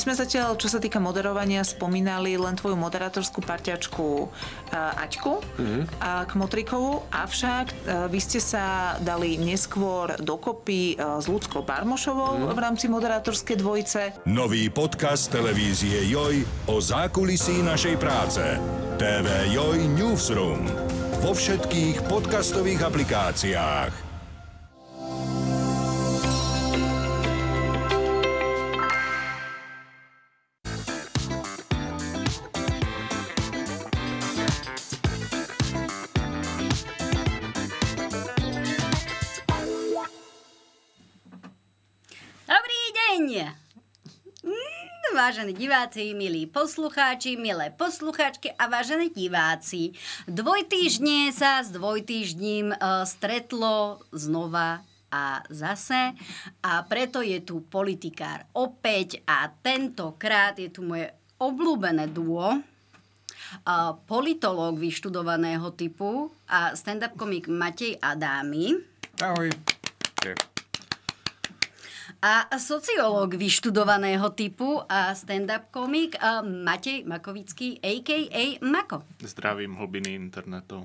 sme zatiaľ, čo sa týka moderovania, spomínali len tvoju moderátorskú parťačku Aťku mm-hmm. k Motrikovu, avšak vy ste sa dali neskôr dokopy s Ľudskou Barmošovou mm-hmm. v rámci moderátorskej dvojice. Nový podcast televízie Joj o zákulisí našej práce. TV Joj Newsroom. Vo všetkých podcastových aplikáciách. Vážení diváci, milí poslucháči, milé poslucháčky a vážení diváci. Dvojtýždne sa s dvojtýždním uh, stretlo znova a zase a preto je tu politikár opäť a tentokrát je tu moje obľúbené duo, uh, politológ vyštudovaného typu a stand-up komik Matej Adámy. Ahoj a sociológ vyštudovaného typu a stand-up komik a Matej Makovický, a.k.a. Mako. Zdravím hlbiny internetu.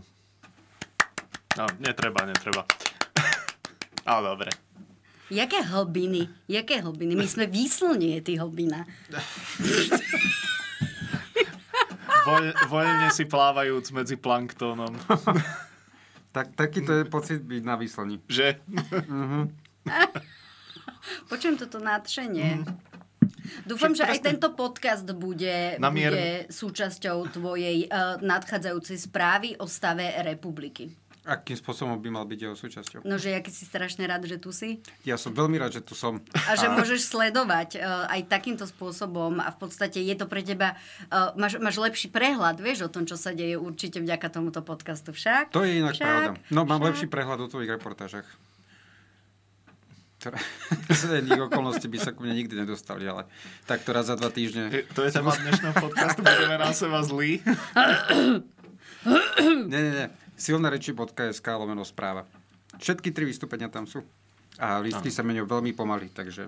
No, netreba, netreba. Ale dobre. Jaké hlbiny? Jaké hlbiny? My sme výslnie, ty hlbina. Voľ, voľne si plávajúc medzi planktónom. tak, takýto je pocit byť na výslni. Že? uh-huh. Počujem toto nadšenie. Mm. Dúfam, že aj tento podcast bude, bude súčasťou tvojej uh, nadchádzajúcej správy o stave republiky. Akým spôsobom by mal byť jeho súčasťou? No, že aký si strašne rád, že tu si. Ja som veľmi rád, že tu som. A že môžeš sledovať uh, aj takýmto spôsobom a v podstate je to pre teba, uh, máš, máš lepší prehľad, vieš, o tom, čo sa deje určite vďaka tomuto podcastu však. To je inak však, pravda. No, mám však. lepší prehľad o tvojich reportážach ktoré z iných okolností by sa ku mne nikdy nedostali, ale tak to raz za dva týždne. To je téma dnešného podcastu, budeme na seba zlí. nie, nie, nie. Silné reči.sk lomeno správa. Všetky tri vystúpenia tam sú. A listky sa menujú veľmi pomaly, takže...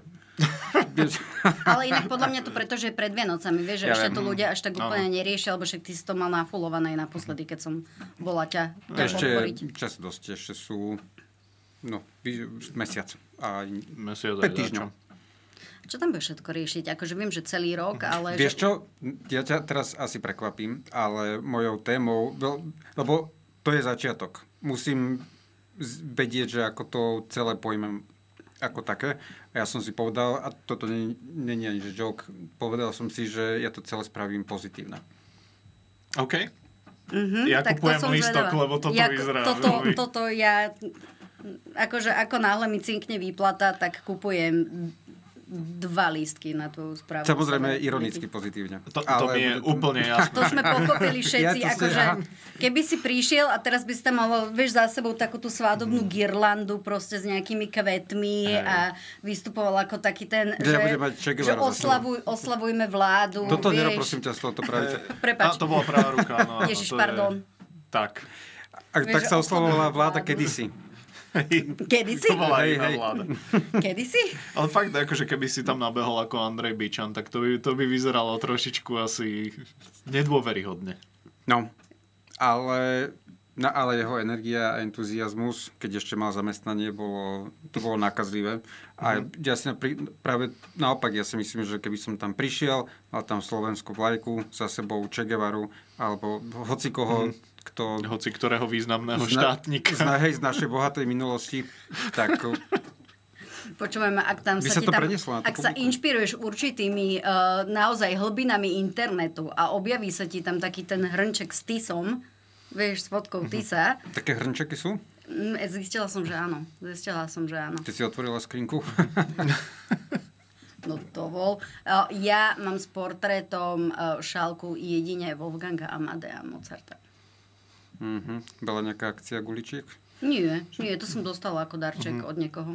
Ale inak podľa mňa to preto, že je pred Vianocami, vieš, že ja ešte to ľudia až tak úplne neriešia, lebo však ty si to mal nafulované naposledy, keď som bola ťa Ešte čas dosť, ešte sú no, mesiac a mesiac 5 týždňov. Čo tam bude všetko riešiť? Akože viem, že celý rok, ale... Vieš čo, ja ťa teraz asi prekvapím, ale mojou témou, lebo to je začiatok. Musím vedieť, že ako to celé pojmem ako také. A ja som si povedal, a toto je ani joke, povedal som si, že ja to celé spravím pozitívne. OK. Mm-hmm, ja kupujem listok, lebo toto ja, vyzerá. Toto, toto ja akože ako náhle mi cinkne výplata, tak kupujem dva lístky na tú správu. Samozrejme, ironicky pozitívne. To, to ale... mi je úplne jasné. To sme pochopili všetci. ja akože, keby si prišiel a teraz by si tam mal, vieš, za sebou takú tú svádobnú mm. girlandu proste s nejakými kvetmi Hej. a vystupoval ako taký ten, že, ja mať že oslavuj, oslavujme vládu. Toto vieš. prosím ťa, z toho to. Prepač. A to bola pravá ruka. No, Ježiš, pardon. Je... Tak. A, tak sa oslavovala vláda kedysi. Kedy si? To bola hej, hej. vláda. Kedy si? Ale fakt, akože keby si tam nabehol ako Andrej Bičan, tak to by, to by vyzeralo trošičku asi nedôveryhodne. No, ale, na, ale jeho energia a entuziasmus, keď ešte mal zamestnanie, bolo, to bolo nakazlivé. A mm-hmm. ja si napri, práve naopak, ja si myslím, že keby som tam prišiel, mal tam slovenskú vlajku, za sebou Che Guevaru, alebo hoci koho, mm-hmm kto... Hoci ktorého významného zna, štátnika. Zna, hej, z našej bohatej minulosti, tak... Počúvaj ma, ak tam sa, sa ti tam, ak publikum. sa inšpiruješ určitými uh, naozaj hlbinami internetu a objaví sa ti tam taký ten hrnček s tisom, vieš, s fotkou uh-huh. tisa. Také hrnčeky sú? Mm, zistila som, že áno. Zistila som, že áno. Ty si otvorila skrinku? no to bol. Uh, ja mám s portrétom šálku jedine Wolfganga Amadea Mozarta. Mm-hmm. Bola nejaká akcia guličiek? Nie, nie, to som dostala ako darček Mhm. od niekoho.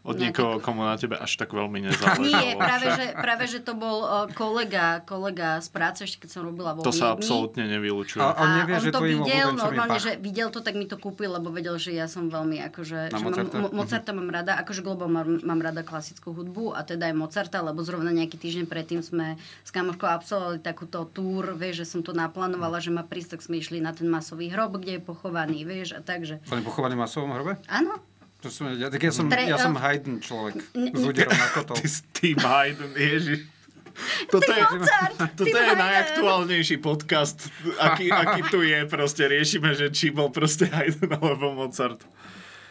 Od Nejaký- niekoho, komu na tebe až tak veľmi nezáležalo. Nie, práve že, práve, že to bol uh, kolega, kolega z práce, ešte keď som robila vo To sa absolútne nevylučuje. A- On nevie, on že to videl, normálne, že videl to, tak mi to kúpil, lebo vedel, že ja som veľmi akože, Na že mám, Mozarta? mo, Mozarta mám rada, akože global mám, mám rada klasickú hudbu a teda aj Mozarta, lebo zrovna nejaký týždeň predtým sme s kamoškou absolvovali takúto túr, vieš, že som to naplánovala, že ma prísť, tak sme išli na ten masový hrob, kde je pochovaný, vieš, a takže. On je pochovaný v masovom hrobe? Áno, To som, ja, tak ja som, Tre- ja som eh, Haydn človek. n- S úderom na toto. Ty Steve Hayden, ježiš. Toto je, Mozart, toto je najaktuálnejší podcast, aký, aký tu je. Proste riešime, že či bol proste Haydn alebo Mozart.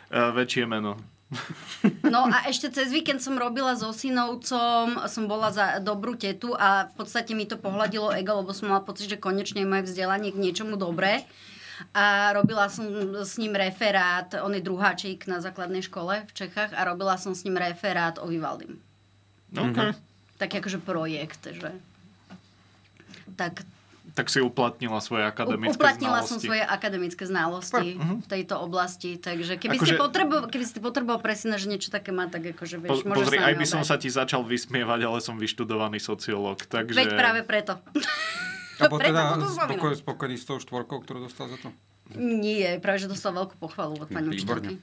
Uh, väčšie meno. No a ešte cez víkend som robila so synovcom, som bola za dobrú tetu a v podstate mi to pohľadilo ego, lebo som mala pocit, že konečne je moje vzdelanie k niečomu dobré. A robila som s ním referát, on je druháčik na základnej škole v Čechách a robila som s ním referát o Vivaldim. Okay. Tak akože projekt, že... Tak Tak si uplatnila svoje akademické uplatnila znalosti. som svoje akademické znalosti v tejto oblasti, takže keby, Akože- ste, potreboval, keby ste potreboval presne, že niečo také má, tak akože vieš, Po, pozri, aj by mňa som sa ti začal vysmievať, ale som vyštudovaný sociológ, takže... Veď práve preto. A bol Preto teda to spokoj, spokojný s tou štvorkou, ktorú dostal za to? Nie, práve, že dostal veľkú pochvalu od pani učiteľky.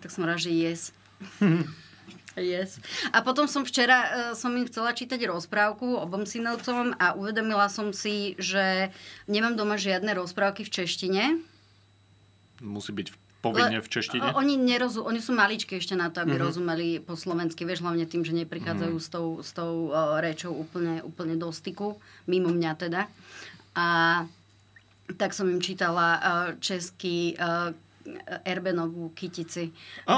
Tak som rád, že yes. yes. A potom som včera, uh, som im chcela čítať rozprávku obom synovcom a uvedomila som si, že nemám doma žiadne rozprávky v češtine. Musí byť v- povinne v češtine? Oni, nerozú, oni sú maličké ešte na to, aby Mhm. rozumeli po slovensky, vieš, hlavne tým, že neprichádzajú s tou, s tou uh, rečou úplne, úplne do styku, mimo mňa teda. A tak som im čítala uh, český uh, Erbenovú kytici. Ó,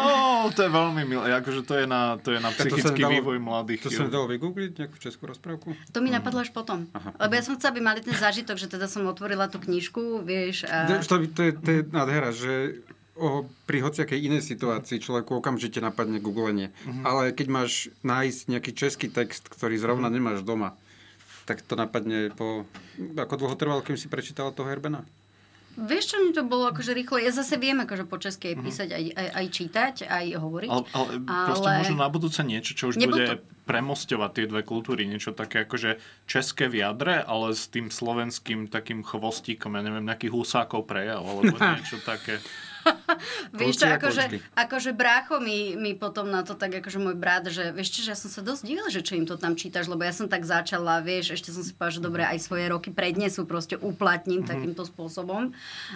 to je veľmi milé. Akože to je na, to je na to psychický nedalo- vývoj mladých. To sa nedalo vygoogliť, nejakú českú rozprávku? To mi napadlo až potom. Lebo ja som chcela, aby mali ten zážitok, že teda som otvorila tú knižku, vieš. A... To, to, je, to je nádhera, že o, pri hociakej inej situácii človeku okamžite napadne googlenie. Mhm. Ale keď máš nájsť nejaký český text, ktorý zrovna Mhm. nemáš doma, tak to napadne po... Ako dlho trvalo, kým si prečítala toho Herbena? Vieš, čo mi to bolo akože rýchlo? Ja zase viem akože po česky aj písať, aj, aj, aj čítať, aj hovoriť. Ale, ale, ale proste možno na budúce niečo, čo už Nebol bude to- premostovať tie dve kultúry. Niečo také akože české v jadre, ale s tým slovenským takým chvostíkom, ja neviem, nejaký husákov prejav, alebo niečo také. Vieš čo, akože, akože brácho mi, mi potom na to tak, akože môj brat, že vieš čo, že ja som sa dosť divila, že čo im to tam čítaš, lebo ja som tak začala, vieš, ešte som si povedala, že dobre, aj svoje roky prednesú, proste uplatním Mhm. takýmto spôsobom.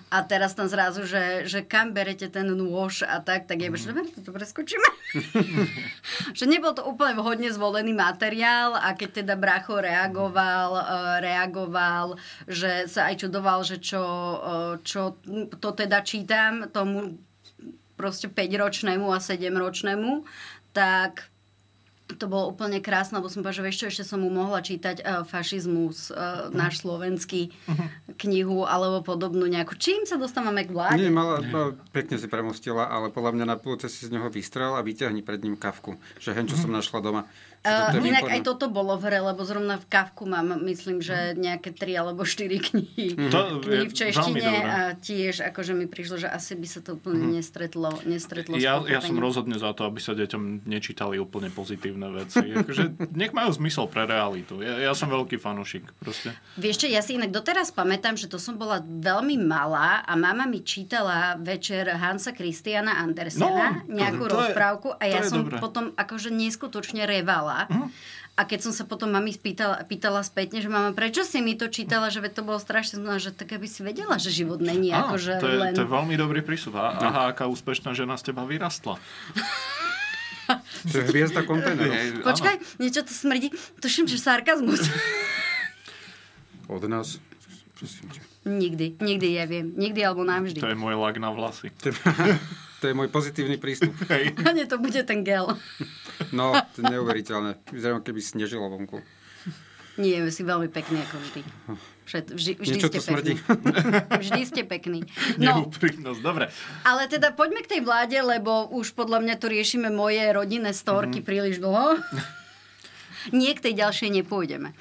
A teraz tam zrazu, že, že kam berete ten nôž a tak, tak Mhm. že dobre, to preskočíme. že nebol to úplne vhodne zvolený materiál a keď teda brácho reagoval, eh, reagoval, že sa aj čudoval, že čo, eh, čo to teda čítam tomu proste 5-ročnému a 7-ročnému, tak to bolo úplne krásne, lebo som povedala, že vieš čo, ešte som mu mohla čítať uh, fašizmus, uh, náš slovenský knihu, alebo podobnú nejakú. Čím sa dostávame k vláde? Nie, mala, mala, pekne si premostila, ale podľa mňa na budúce si z neho vystrel a vyťahni pred ním kavku. Že hen, čo som našla doma. Uh, inak výborné. aj toto bolo v hre, lebo zrovna v Kavku mám, myslím, že nejaké tri alebo štyri knihy, To knihy v češtine a tiež akože mi prišlo, že asi by sa to úplne nestretlo, nestretlo s Ja, ja som rozhodne za to, aby sa deťom nečítali úplne pozitívne veci. Akože nech majú zmysel pre realitu. Ja, ja som veľký fanúšik. Proste. Vieš čo, ja si inak doteraz pamätám, že to som bola veľmi malá a mama mi čítala večer Hansa Christiana Andersena, No, to- nejakú to je- rozprávku a to ja som dobré. potom akože neskutočne revala. Mhm. A keď som sa potom mami spýtala, pýtala spätne, že mama, prečo si mi to čítala, že to bolo strašne znamená, že tak aby si vedela, že život není Á, akože to, je, len... to je veľmi dobrý prísud. A, aha, aká úspešná žena z teba vyrastla. To je hviezda kontajnerov. Počkaj, niečo to smrdí. Tuším, že sarkazmus. Od nás. Prosím ťa. nikdy, nikdy, ja viem. Nikdy alebo navždy. To je môj lak na vlasy. To je, to je môj pozitívny prístup. Hej. A nie, to bude ten gel. No, to je neuveriteľné. Vyzerám, keby snežilo vonku. Nie, si veľmi pekný ako vždy. Všet, vždy, vždy Niečo ste pekný. Vždy ste pekný. No, Neúprimnosť. Dobre. ale teda poďme k tej vláde, lebo už podľa mňa tu riešime moje rodinné storky Mhm. príliš dlho. Nie, k tej ďalšej nepôjdeme.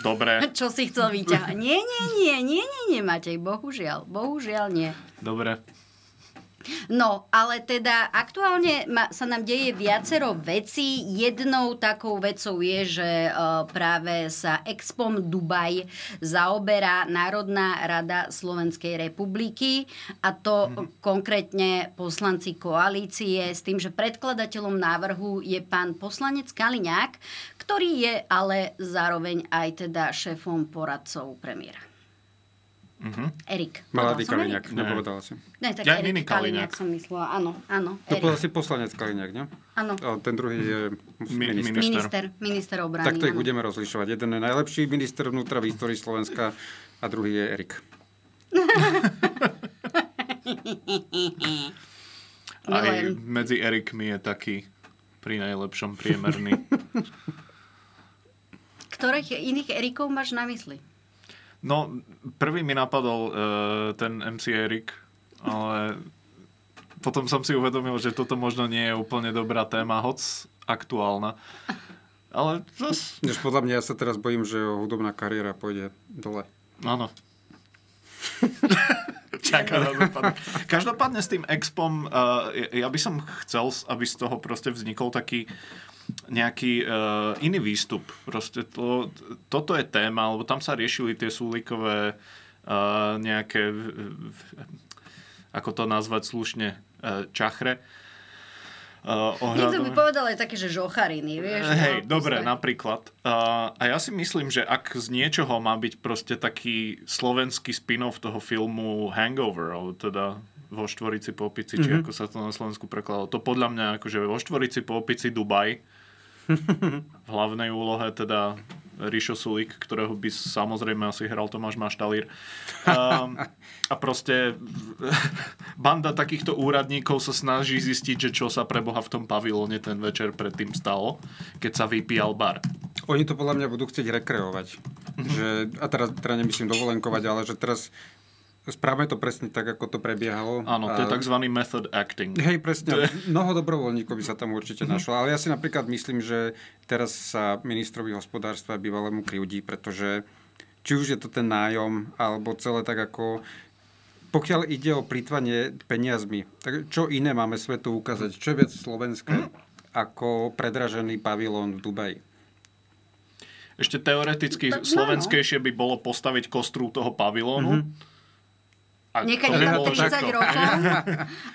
Dobre. Čo si chcel vyťahať? Nie, nie, nie, nie, nie, nie, Matej, bohužiaľ, bohužiaľ nie. Dobre. No, ale teda aktuálne ma, sa nám deje viacero vecí. Jednou takou vecou je, že uh, práve sa Expom Dubaj zaoberá Národná rada Slovenskej republiky a to mm-hmm. konkrétne poslanci koalície s tým, že predkladateľom návrhu je pán poslanec Kaliňák, ktorý je ale zároveň aj teda šéfom poradcov premiéra. Mhm. Erik. Som Kaliňák, nepovedala si. Ne, tak Ja, Erik Kaliňák Kaliňák. som myslela. Áno, áno. To Erik. povedal si poslanec Kaliňák, nie? Áno. A ten druhý je Mi- minister. minister. Minister, obrany. Tak to ich budeme rozlišovať. Jeden je najlepší minister vnútra v histórii Slovenska a druhý je Erik. Aj medzi Erikmi je taký pri najlepšom priemerný. Ktorých iných Erikov máš na mysli? No, prvý mi napadol uh, ten MC Erik, ale potom som si uvedomil, že toto možno nie je úplne dobrá téma, hoc aktuálna. Ale zas, Než podľa mňa ja sa teraz bojím, že jeho hudobná kariéra pôjde dole. áno. Čaká na. Každopádne s tým expom, uh, ja by som chcel, aby z toho proste vznikol taký nejaký uh, iný výstup. Proste to, toto je téma, lebo tam sa riešili tie súlikové uh, nejaké, v- v- ako to nazvať slušne, uh, čachre. Uh, Niekto by ohľadom- povedal aj také, že žochariny, vieš? Hej, no, dobre, napríklad. Uh, a ja si myslím, že ak z niečoho má byť proste taký slovenský spin-off toho filmu Hangover, alebo teda vo štvorici po opici, či ako sa to na Slovensku prekladalo. To podľa mňa akože vo štvorici po opici Dubaj. v hlavnej úlohe teda Rišo Sulik, ktorého by samozrejme asi hral Tomáš Maštalír. Um, a proste banda takýchto úradníkov sa snaží zistiť, že čo sa pre Boha v tom pavilóne ten večer predtým stalo, keď sa vypíjal bar. Oni to podľa mňa budú chcieť rekreovať. Že, a teraz teda nemyslím dovolenkovať, ale že teraz správame to presne tak, ako to prebiehalo. Áno, to je tzv. method acting. Hej, presne. Mnoho dobrovoľníkov by sa tam určite Mhm. našlo. Ale ja si napríklad myslím, že teraz sa ministrovi hospodárstva bývalému kriudí, pretože či už je to ten nájom, alebo celé tak ako... Pokiaľ ide o plýtvanie peniazmi, tak čo iné máme svetu ukázať? Čo je viac slovenské Mhm. ako predražený pavilón v Dubaji? Ešte teoreticky No, no. slovenskejšie by bolo postaviť kostru toho pavilónu. A ju tam bolo 30 všetko. rokov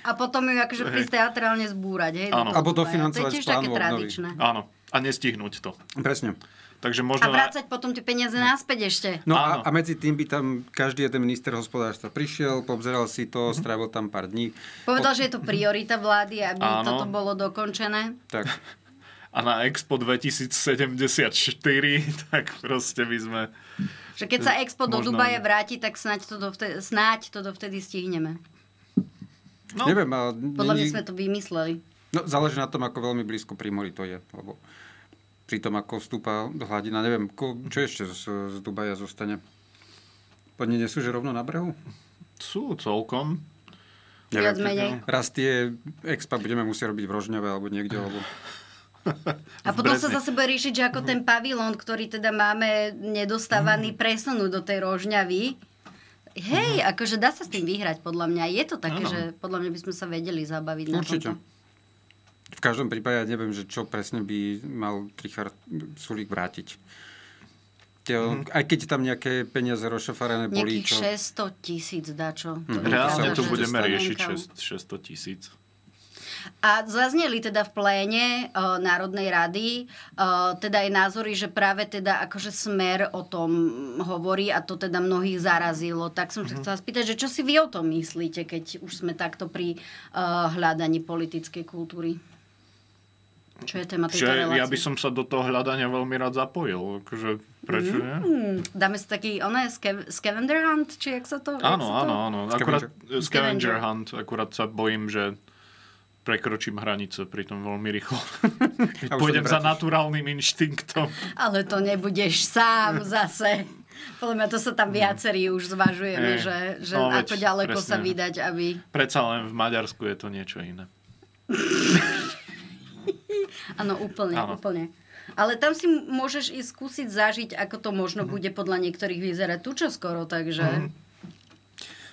a potom ju akože prísť teatrálne zbúrať. Hej, Áno. Alebo to Dubaja. financovať To je tiež také tradičné. Áno, a nestihnúť to. Presne. Takže A možno... na- vrácať potom tie peniaze naspäť ešte. No Áno. a, a medzi tým by tam každý jeden minister hospodárstva prišiel, pobzeral si to, strávil tam pár dní. Povedal, že je to priorita vlády, aby Áno. toto bolo dokončené. Tak, A na Expo 2074, tak proste by sme... Že keď sa Expo do Možno aj. vráti, tak snáď to dovtedy, snáď to dovtedy stihneme. No, neviem, ale... Podľa mňa sme to vymysleli. No, záleží na tom, ako veľmi blízko pri mori to je. Lebo pri tom, ako vstúpa hladina, neviem, ko, čo ešte z, z Dubaja zostane? Podne nie sú, že rovno na brehu? sú celkom. Viac menej. Raz tie expa budeme musieť robiť v Rožňave alebo niekde, alebo... A potom sa zase bude riešiť, že ako ten pavilón, ktorý teda máme nedostávaný, presunúť do tej rožňavy. Hej, akože dá sa s tým vyhrať, podľa mňa. Je to také, Áno. že podľa mňa by sme sa vedeli zabaviť na Určite. tomto. V každom prípade ja neviem, že čo presne by mal Richard Sulík vrátiť. Tie, Aj keď tam nejaké peniaze rozšofarené boli, čo... Nejakých 600 tisíc dačo. To Reálne tu budeme riešiť 6, 600 tisíc. A zazneli teda v pléne uh, Národnej rady uh, teda aj názory, že práve teda akože smer o tom hovorí a to teda mnohých zarazilo. Tak som sa chcela spýtať, že čo si vy o tom myslíte, keď už sme takto pri uh, hľadaní politickej kultúry? Čo je téma tejto relácie? ja by som sa do toho hľadania veľmi rád zapojil. Akože, prečo nie? Hmm, dáme si taký, ono je scav- scavenger hunt, či jak sa to... Áno, áno, áno. Akurát, Scavenger. scavenger hunt. Akurát sa bojím, že prekročím hranice pri tom veľmi rýchlo. Pôjdem sa za naturálnym inštinktom. Ale to nebudeš sám zase. Podľa mňa to sa tam viacerí už zvažujeme, Eh, že, že no veď, ako ďaleko sa presne. vydať, aby... Predsa len v Maďarsku je to niečo iné. Áno, úplne, Áno. úplne. Ale tam si môžeš ísť skúsiť zažiť, ako to možno bude podľa niektorých vyzerať tu čo skoro, takže...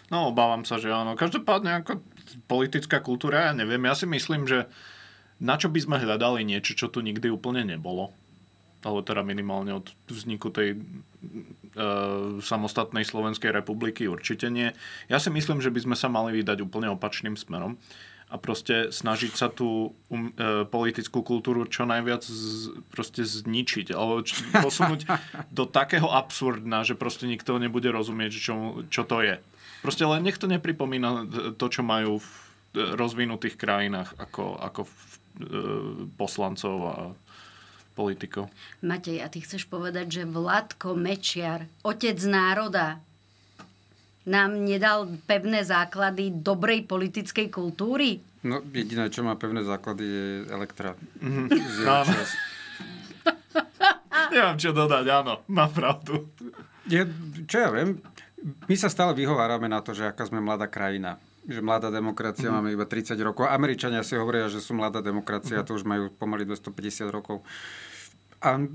No, obávam sa, že áno. Každopádne, ako politická kultúra, ja neviem, ja si myslím, že na čo by sme hľadali niečo, čo tu nikdy úplne nebolo, alebo teda minimálne od vzniku tej uh, samostatnej Slovenskej republiky určite nie. Ja si myslím, že by sme sa mali vydať úplne opačným smerom a proste snažiť sa tú um, e, politickú kultúru čo najviac z, proste zničiť alebo č- posunúť do takého absurdna, že proste nikto nebude rozumieť, čo, čo to je. Proste len nech to nepripomína to, čo majú v rozvinutých krajinách ako, ako v, e, poslancov a politikov. Matej, a ty chceš povedať, že Vladko Mečiar, otec národa, nám nedal pevné základy dobrej politickej kultúry? No, jediné, čo má pevné základy, je Elektra. Mm-hmm. Nemám čo dodať, áno, má pravdu. Je, čo ja viem, my sa stále vyhovárame na to, že aká sme mladá krajina že mladá demokracia, mm. máme iba 30 rokov. Američania si hovoria, že sú mladá demokracia, mm. to už majú pomaly 250 rokov. A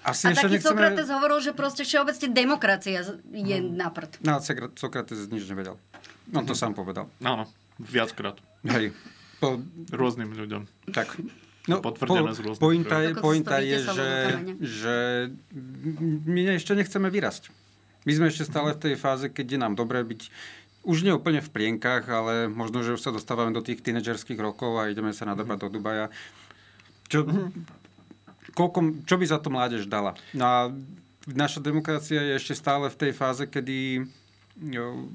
asi a taký nechceme... Sokrates hovoril, že proste všeobecne demokracia je hmm. na prd. No, Sokrates nič nevedel. On to hmm. sám povedal. Áno, viackrát. Hej. Po... Rôznym ľuďom. Tak. No, Potvrdené po, z rôznych pointa je, pointa je že, že my ešte nechceme vyrasť. My sme ešte stále v tej fáze, keď je nám dobré byť už nie úplne v plienkach, ale možno, že už sa dostávame do tých tínedžerských rokov a ideme sa nadrbať mm-hmm. do Dubaja. Čo, mm-hmm koľko, čo by za to mládež dala? No a naša demokracia je ešte stále v tej fáze, kedy jo,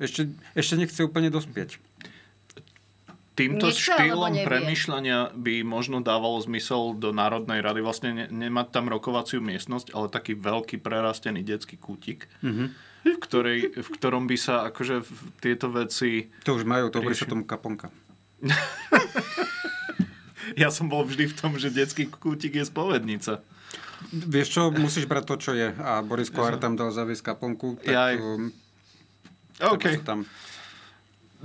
ešte, ešte nechce úplne dospieť. Týmto Nechce, štýlom premyšľania by možno dávalo zmysel do Národnej rady vlastne ne, nemať tam rokovaciu miestnosť, ale taký veľký prerastený detský kútik, mm-hmm. v, ktorej, v ktorom by sa akože tieto veci... To už majú, to riešim. tomu kaponka. Ja som bol vždy v tom, že detský kútik je spovednica. Vieš čo, musíš brať to, čo je. A Boris Kohár tam dal zaviesť kaplnku. Tak, Jaj. Um, OK. Tam...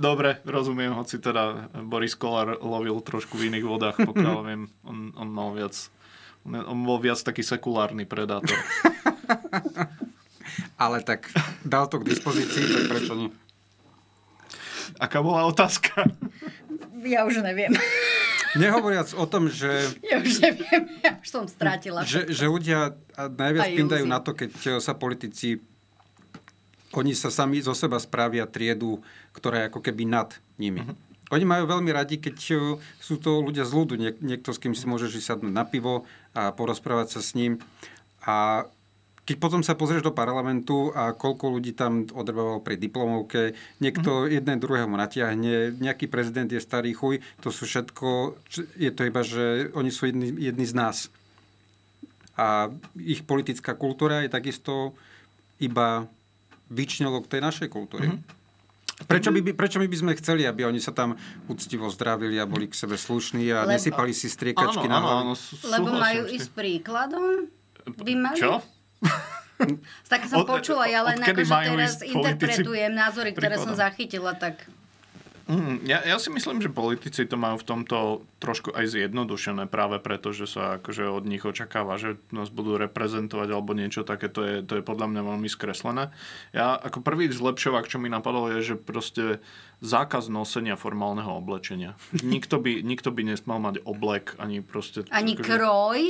Dobre, rozumiem, hoci teda Boris Kolár lovil trošku v iných vodách, pokiaľ viem, on, on mal viac, on, on bol viac taký sekulárny predátor. Ale tak dal to k dispozícii, tak prečo nie? Aká bola otázka? Ja už neviem. Nehovoriac o tom, že... Ja už neviem, ja už som strátila. Že, že ľudia najviac pindajú na to, keď sa politici oni sa sami zo seba správia triedu, ktorá je ako keby nad nimi. Uh-huh. Oni majú veľmi radi, keď sú to ľudia z ľudu, Niek- niekto, s kým si môžeš sadnúť na pivo a porozprávať sa s ním. A keď potom sa pozrieš do parlamentu a koľko ľudí tam odrbával pri diplomovke, niekto mm-hmm. jeden druhého natiahne, nejaký prezident je starý chuj, to sú všetko, je to iba, že oni sú jedni, jedni z nás. A ich politická kultúra je takisto iba vyčnelok tej našej kultúry. Mm-hmm. Prečo, by, prečo my by sme chceli, aby oni sa tam úctivo zdravili a boli k sebe slušní a Lebo... nesypali si striekačky áno, na áno, áno, Lebo majú ísť príkladom? By mali? Čo? tak som od, počula, ja len akože teraz interpretujem názory, ktoré príkladom. som zachytila, tak... Mm, ja, ja si myslím, že politici to majú v tomto trošku aj zjednodušené práve preto, že sa akože od nich očakáva, že nás budú reprezentovať alebo niečo také, to je, to je podľa mňa veľmi skreslené. Ja ako prvý zlepšovák, čo mi napadlo, je, že proste zákaz nosenia formálneho oblečenia. Nikto by, nikto by nesmal mať oblek, ani proste... Ani akože, kroj?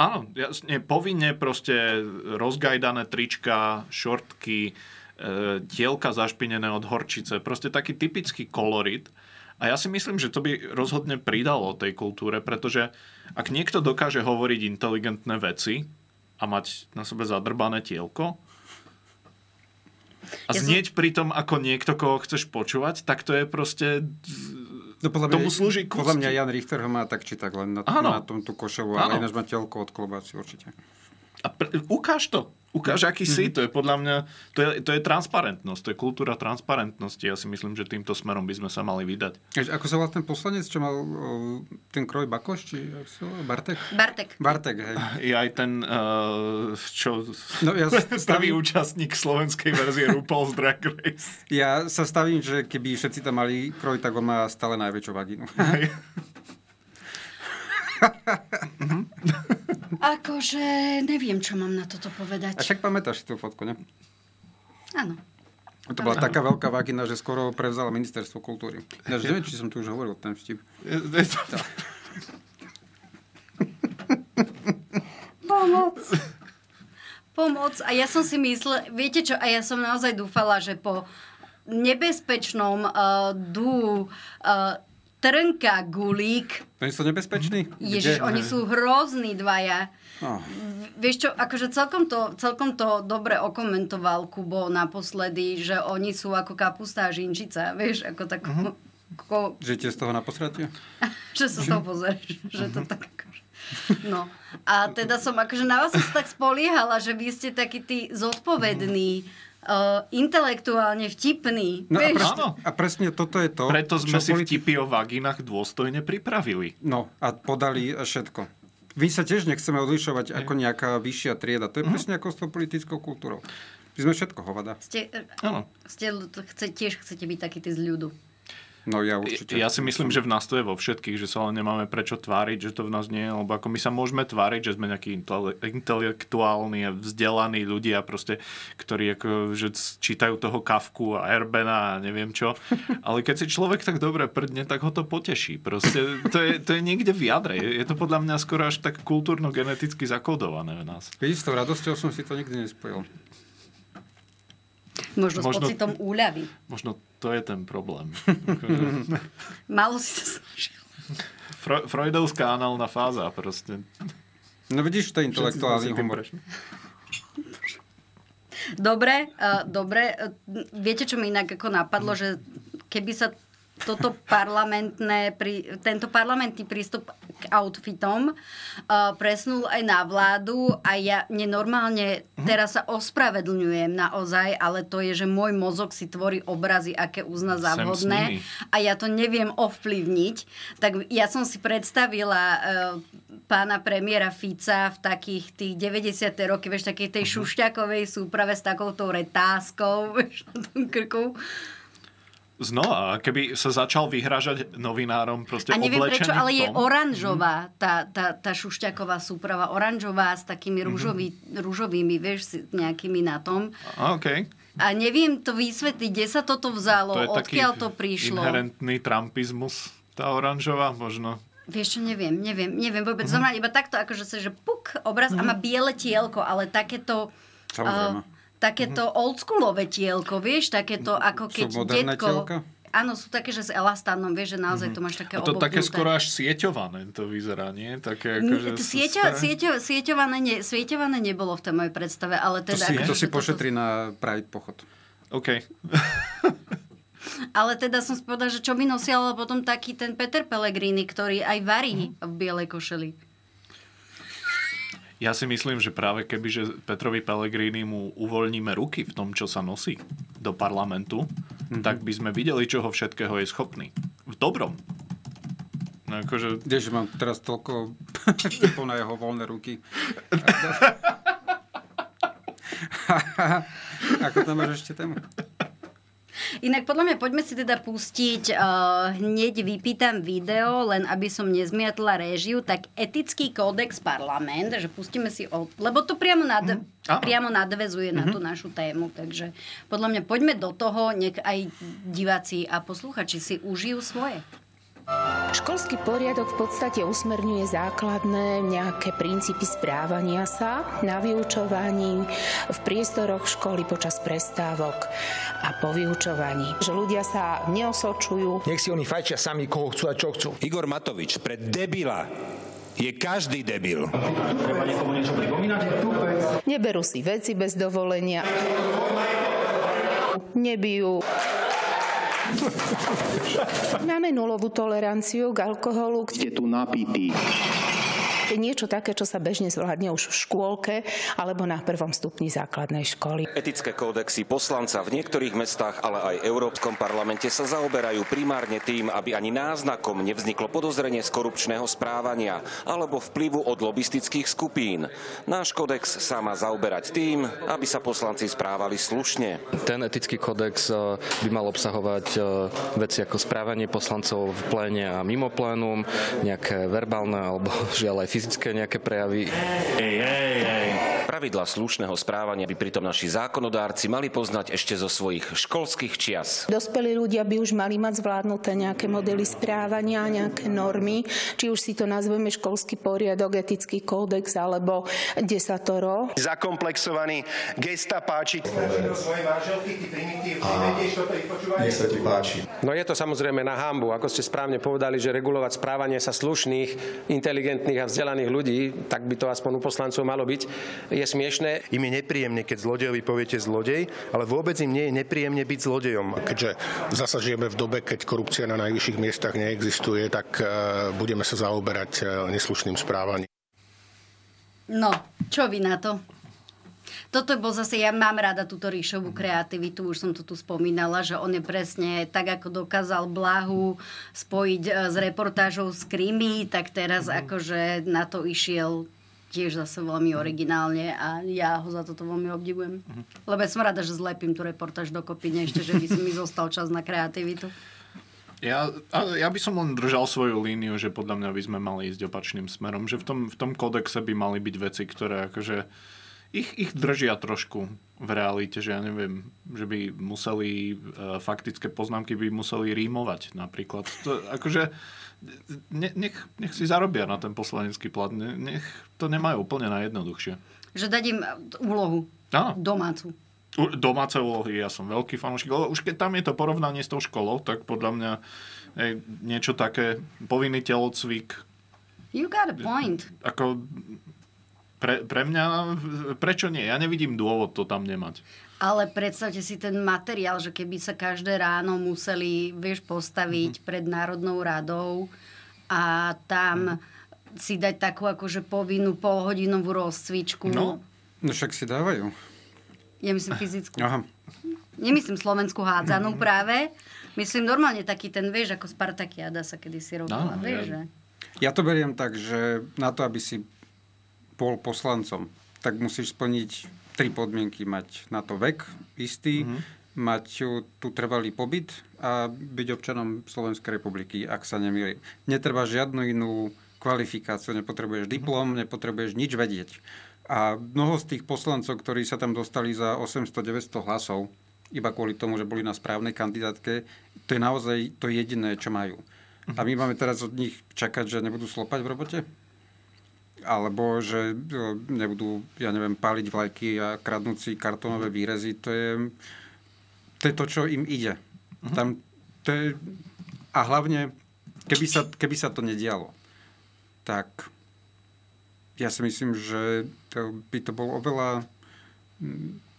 Áno, jasne, povinne proste rozgajdané trička, šortky, e, dielka zašpinené od horčice, proste taký typický kolorit. A ja si myslím, že to by rozhodne pridalo tej kultúre, pretože ak niekto dokáže hovoriť inteligentné veci a mať na sebe zadrbané tielko a ja znieť som... pri tom ako niekto, koho chceš počúvať, tak to je proste No, podľa tomu mňa, slúži kusti. Podľa mňa Jan Richter ho má tak či tak len na, na tom tú košelu, ale ináč má telko od klobáci určite. A pre, ukáž to. Ukáž, aký mm-hmm. si. To je podľa mňa, to je, to je transparentnosť, to je kultúra transparentnosti. Ja si myslím, že týmto smerom by sme sa mali vydať. Ako sa volá ten poslanec, čo mal ten kroj Bakoš, či Bartek? Bartek. Bartek, hej. Je aj ten, uh, čo, no, ja stavím... účastník slovenskej verzie RuPaul's Drag Race. Ja sa stavím, že keby všetci tam mali kroj, tak on má stále najväčšiu vagínu. Akože neviem, čo mám na toto povedať. A však pamätáš tú fotku, ne? Áno. To bola taká veľká vagina, že skoro prevzala ministerstvo kultúry. Ja neviem, či som tu už hovoril ten vtip. Pomoc. Pomoc. A ja som si myslela, viete čo, a ja som naozaj dúfala, že po nebezpečnom uh, dú uh, Trnka Gulík. Oni sú nebezpeční? Ježiš, Kde? oni sú hrozní dvaja. Oh. Vieš čo, akože celkom to, celkom to dobre okomentoval Kubo naposledy, že oni sú ako kapusta a žinčica, vieš, ako tak... Uh-huh. Ako, Žijete z toho na posratie? že sa z toho pozrieš, že to tak akože... No. A teda som akože na vás som sa tak spoliehala, že vy ste takí tí zodpovední, uh, intelektuálne vtipní. No a, vieš? presne, Áno. a presne toto je to, Preto sme si politi- vtipy o vaginách dôstojne pripravili. No a podali všetko. My sa tiež nechceme odlišovať ako nejaká vyššia trieda. To je presne ako s tou politickou kultúrou. My sme všetko hovada. Ste, eh, ste, chce, tiež chcete byť taký z ľudu. No ja určite. Ja si myslím, že v nás to je vo všetkých, že sa len nemáme prečo tváriť, že to v nás nie je, lebo ako my sa môžeme tváriť, že sme nejakí intele- intelektuálni a vzdelaní ľudia proste, ktorí ako, že čítajú toho Kafku a Erbena a neviem čo. Ale keď si človek tak dobre prdne, tak ho to poteší. Proste to je, to je niekde v jadre. Je je to podľa mňa skoro až tak kultúrno-geneticky zakodované v nás. Vidíš, s tou radosťou som si to nikdy nespojil. Možno, Možno- s pocitom úľavy. Možno to je ten problém. Malo si sa snažil. Fro- Freudovská análna fáza proste. No vidíš, to je intelektuálny humor. Dobre, uh, dobre. Uh, viete, čo mi inak ako napadlo, že keby sa toto parlamentné, pri, tento parlamentný prístup k outfitom uh, presnul aj na vládu a ja nenormálne teraz sa ospravedlňujem naozaj, ale to je, že môj mozog si tvorí obrazy, aké uzna za vhodné a ja to neviem ovplyvniť. Tak ja som si predstavila uh, pána premiéra Fica v takých tých 90. roky, vieš, takej tej šušťakovej súprave s takouto retázkou, vieš, na tom krku. Znova, keby sa začal vyhražať novinárom proste A neviem prečo, ale je oranžová tá, tá, tá šušťaková súprava. Oranžová s takými rúžový, rúžovými, vieš, nejakými na tom. A, OK. A neviem to vysvetliť, kde sa toto vzalo, To odkiaľ to prišlo. inherentný trumpizmus, tá oranžová možno. Vieš čo, neviem, neviem, neviem vôbec. Uh-huh. iba takto, akože sa, že puk, obraz uh-huh. a má biele tielko, ale takéto... Samozrejme. Uh, takéto oldschoolové tielko, vieš, takéto ako keď detko... tielka? Áno, sú také, že s elastánom, vieš, že naozaj to máš také A to také skoro až sieťované to vyzerá, nie? Také N- akože... Sieťo, sieťo, sieťované, ne, sieťované nebolo v tej mojej predstave, ale To teda... si, akože to si toto- pošetri na Pride pochod. OK. Ale teda som si povedala, že čo by nosil potom taký ten Peter Pellegrini, ktorý aj varí v bielej košeli. Ja si myslím, že práve keby, že Petrovi Pellegrini mu uvoľníme ruky v tom, čo sa nosí do parlamentu, mm-hmm. tak by sme videli, čoho všetkého je schopný. V dobrom. No akože... Vieš, že mám teraz toľko na jeho voľné ruky. Ako tam máš ešte tému? Inak podľa mňa poďme si teda pustiť uh, hneď vypýtam video, len aby som nezmiatla réžiu, tak etický kódex parlament, že pustíme si, od, lebo to priamo, nad, áno. priamo nadvezuje na tú našu tému, takže podľa mňa poďme do toho, nech aj diváci a posluchači si užijú svoje. Školský poriadok v podstate usmerňuje základné nejaké princípy správania sa na vyučovaní v priestoroch školy počas prestávok a po vyučovaní. Že ľudia sa neosočujú, Nech si oni fajčia sami, koho chcú a čo chcú. Igor Matovič, pre debila je každý debil. neberú si veci bez dovolenia, nebijú. Máme nulovú toleranciu k alkoholu, ste tu napití. Niečo také, čo sa bežne zvládne už v škôlke alebo na prvom stupni základnej školy. Etické kódexy poslanca v niektorých mestách, ale aj Európskom parlamente sa zaoberajú primárne tým, aby ani náznakom nevzniklo podozrenie z korupčného správania alebo vplyvu od lobistických skupín. Náš kódex sa má zaoberať tým, aby sa poslanci správali slušne. Ten etický kódex e, by mal obsahovať e, veci ako správanie poslancov v pléne a mimo plénum, nejaké verbálne alebo žiaľ aj fyzické nejaké prejavy. Ej, ej, ej. Pravidlá slušného správania by pritom naši zákonodárci mali poznať ešte zo svojich školských čias. Dospelí ľudia by už mali mať zvládnuté nejaké modely správania, nejaké normy, či už si to nazveme školský poriadok, etický kódex alebo desatoro. Zakomplexovaný gestapáči. Nech sa ti páči. No je to samozrejme na hambu, ako ste správne povedali, že regulovať správanie sa slušných, inteligentných a vzdelaných ľudí, tak by to aspoň u poslancov malo byť, je smiešné. Im je nepríjemne, keď zlodejovi poviete zlodej, ale vôbec im nie je nepríjemne byť zlodejom. Keďže zasa žijeme v dobe, keď korupcia na najvyšších miestach neexistuje, tak uh, budeme sa zaoberať uh, neslušným správaním. No, čo vy na to? Toto bol zase, ja mám rada túto ríšovú kreativitu, už som to tu spomínala, že on je presne tak, ako dokázal Blahu spojiť e, s reportážou z Krymy, tak teraz mm. akože na to išiel tiež zase veľmi originálne a ja ho za toto veľmi obdivujem. Mm. Lebo ja som rada, že zlepím tú reportáž dokopy, nie ešte, že by si mi zostal čas na kreativitu. Ja, ja by som len držal svoju líniu, že podľa mňa by sme mali ísť opačným smerom. Že v tom, v tom kodexe by mali byť veci, ktoré akože ich, ich držia trošku v realite, že ja neviem, že by museli, uh, faktické poznámky by museli rímovať napríklad. To, akože, ne, nech, nech si zarobia na ten poslanecký plat, ne, nech to nemajú úplne najjednoduchšie. Že dať im úlohu. Áno. Domácu. Domáce úlohy, ja som veľký fanúšik, ale už keď tam je to porovnanie s tou školou, tak podľa mňa je niečo také, povinný telocvik. You got a point. Ako, pre, pre mňa, prečo nie? Ja nevidím dôvod to tam nemať. Ale predstavte si ten materiál, že keby sa každé ráno museli, vieš, postaviť mm-hmm. pred Národnou radou a tam mm-hmm. si dať takú akože povinnú polhodinovú rozcvičku. No, no však si dávajú. Ja myslím fyzickú. Aha. Nemyslím slovenskú hádzanú mm-hmm. práve. Myslím normálne taký ten, vieš, ako Spartakiada sa kedysi robila, no, vieš, ja... že? Ja to beriem tak, že na to, aby si bol poslancom, tak musíš splniť tri podmienky. Mať na to vek istý, mm-hmm. mať tu trvalý pobyt a byť občanom Slovenskej republiky, ak sa nemýlim. Netreba žiadnu inú kvalifikáciu, nepotrebuješ diplom, mm-hmm. nepotrebuješ nič vedieť. A mnoho z tých poslancov, ktorí sa tam dostali za 800-900 hlasov, iba kvôli tomu, že boli na správnej kandidátke, to je naozaj to jediné, čo majú. A my máme teraz od nich čakať, že nebudú slopať v robote? Alebo že nebudú, ja neviem, páliť vlajky a kradnúť si kartónové výrezy. To je, to je to, čo im ide. Uh-huh. Tam, to je, a hlavne, keby sa, keby sa to nedialo, tak ja si myslím, že to by to bolo oveľa,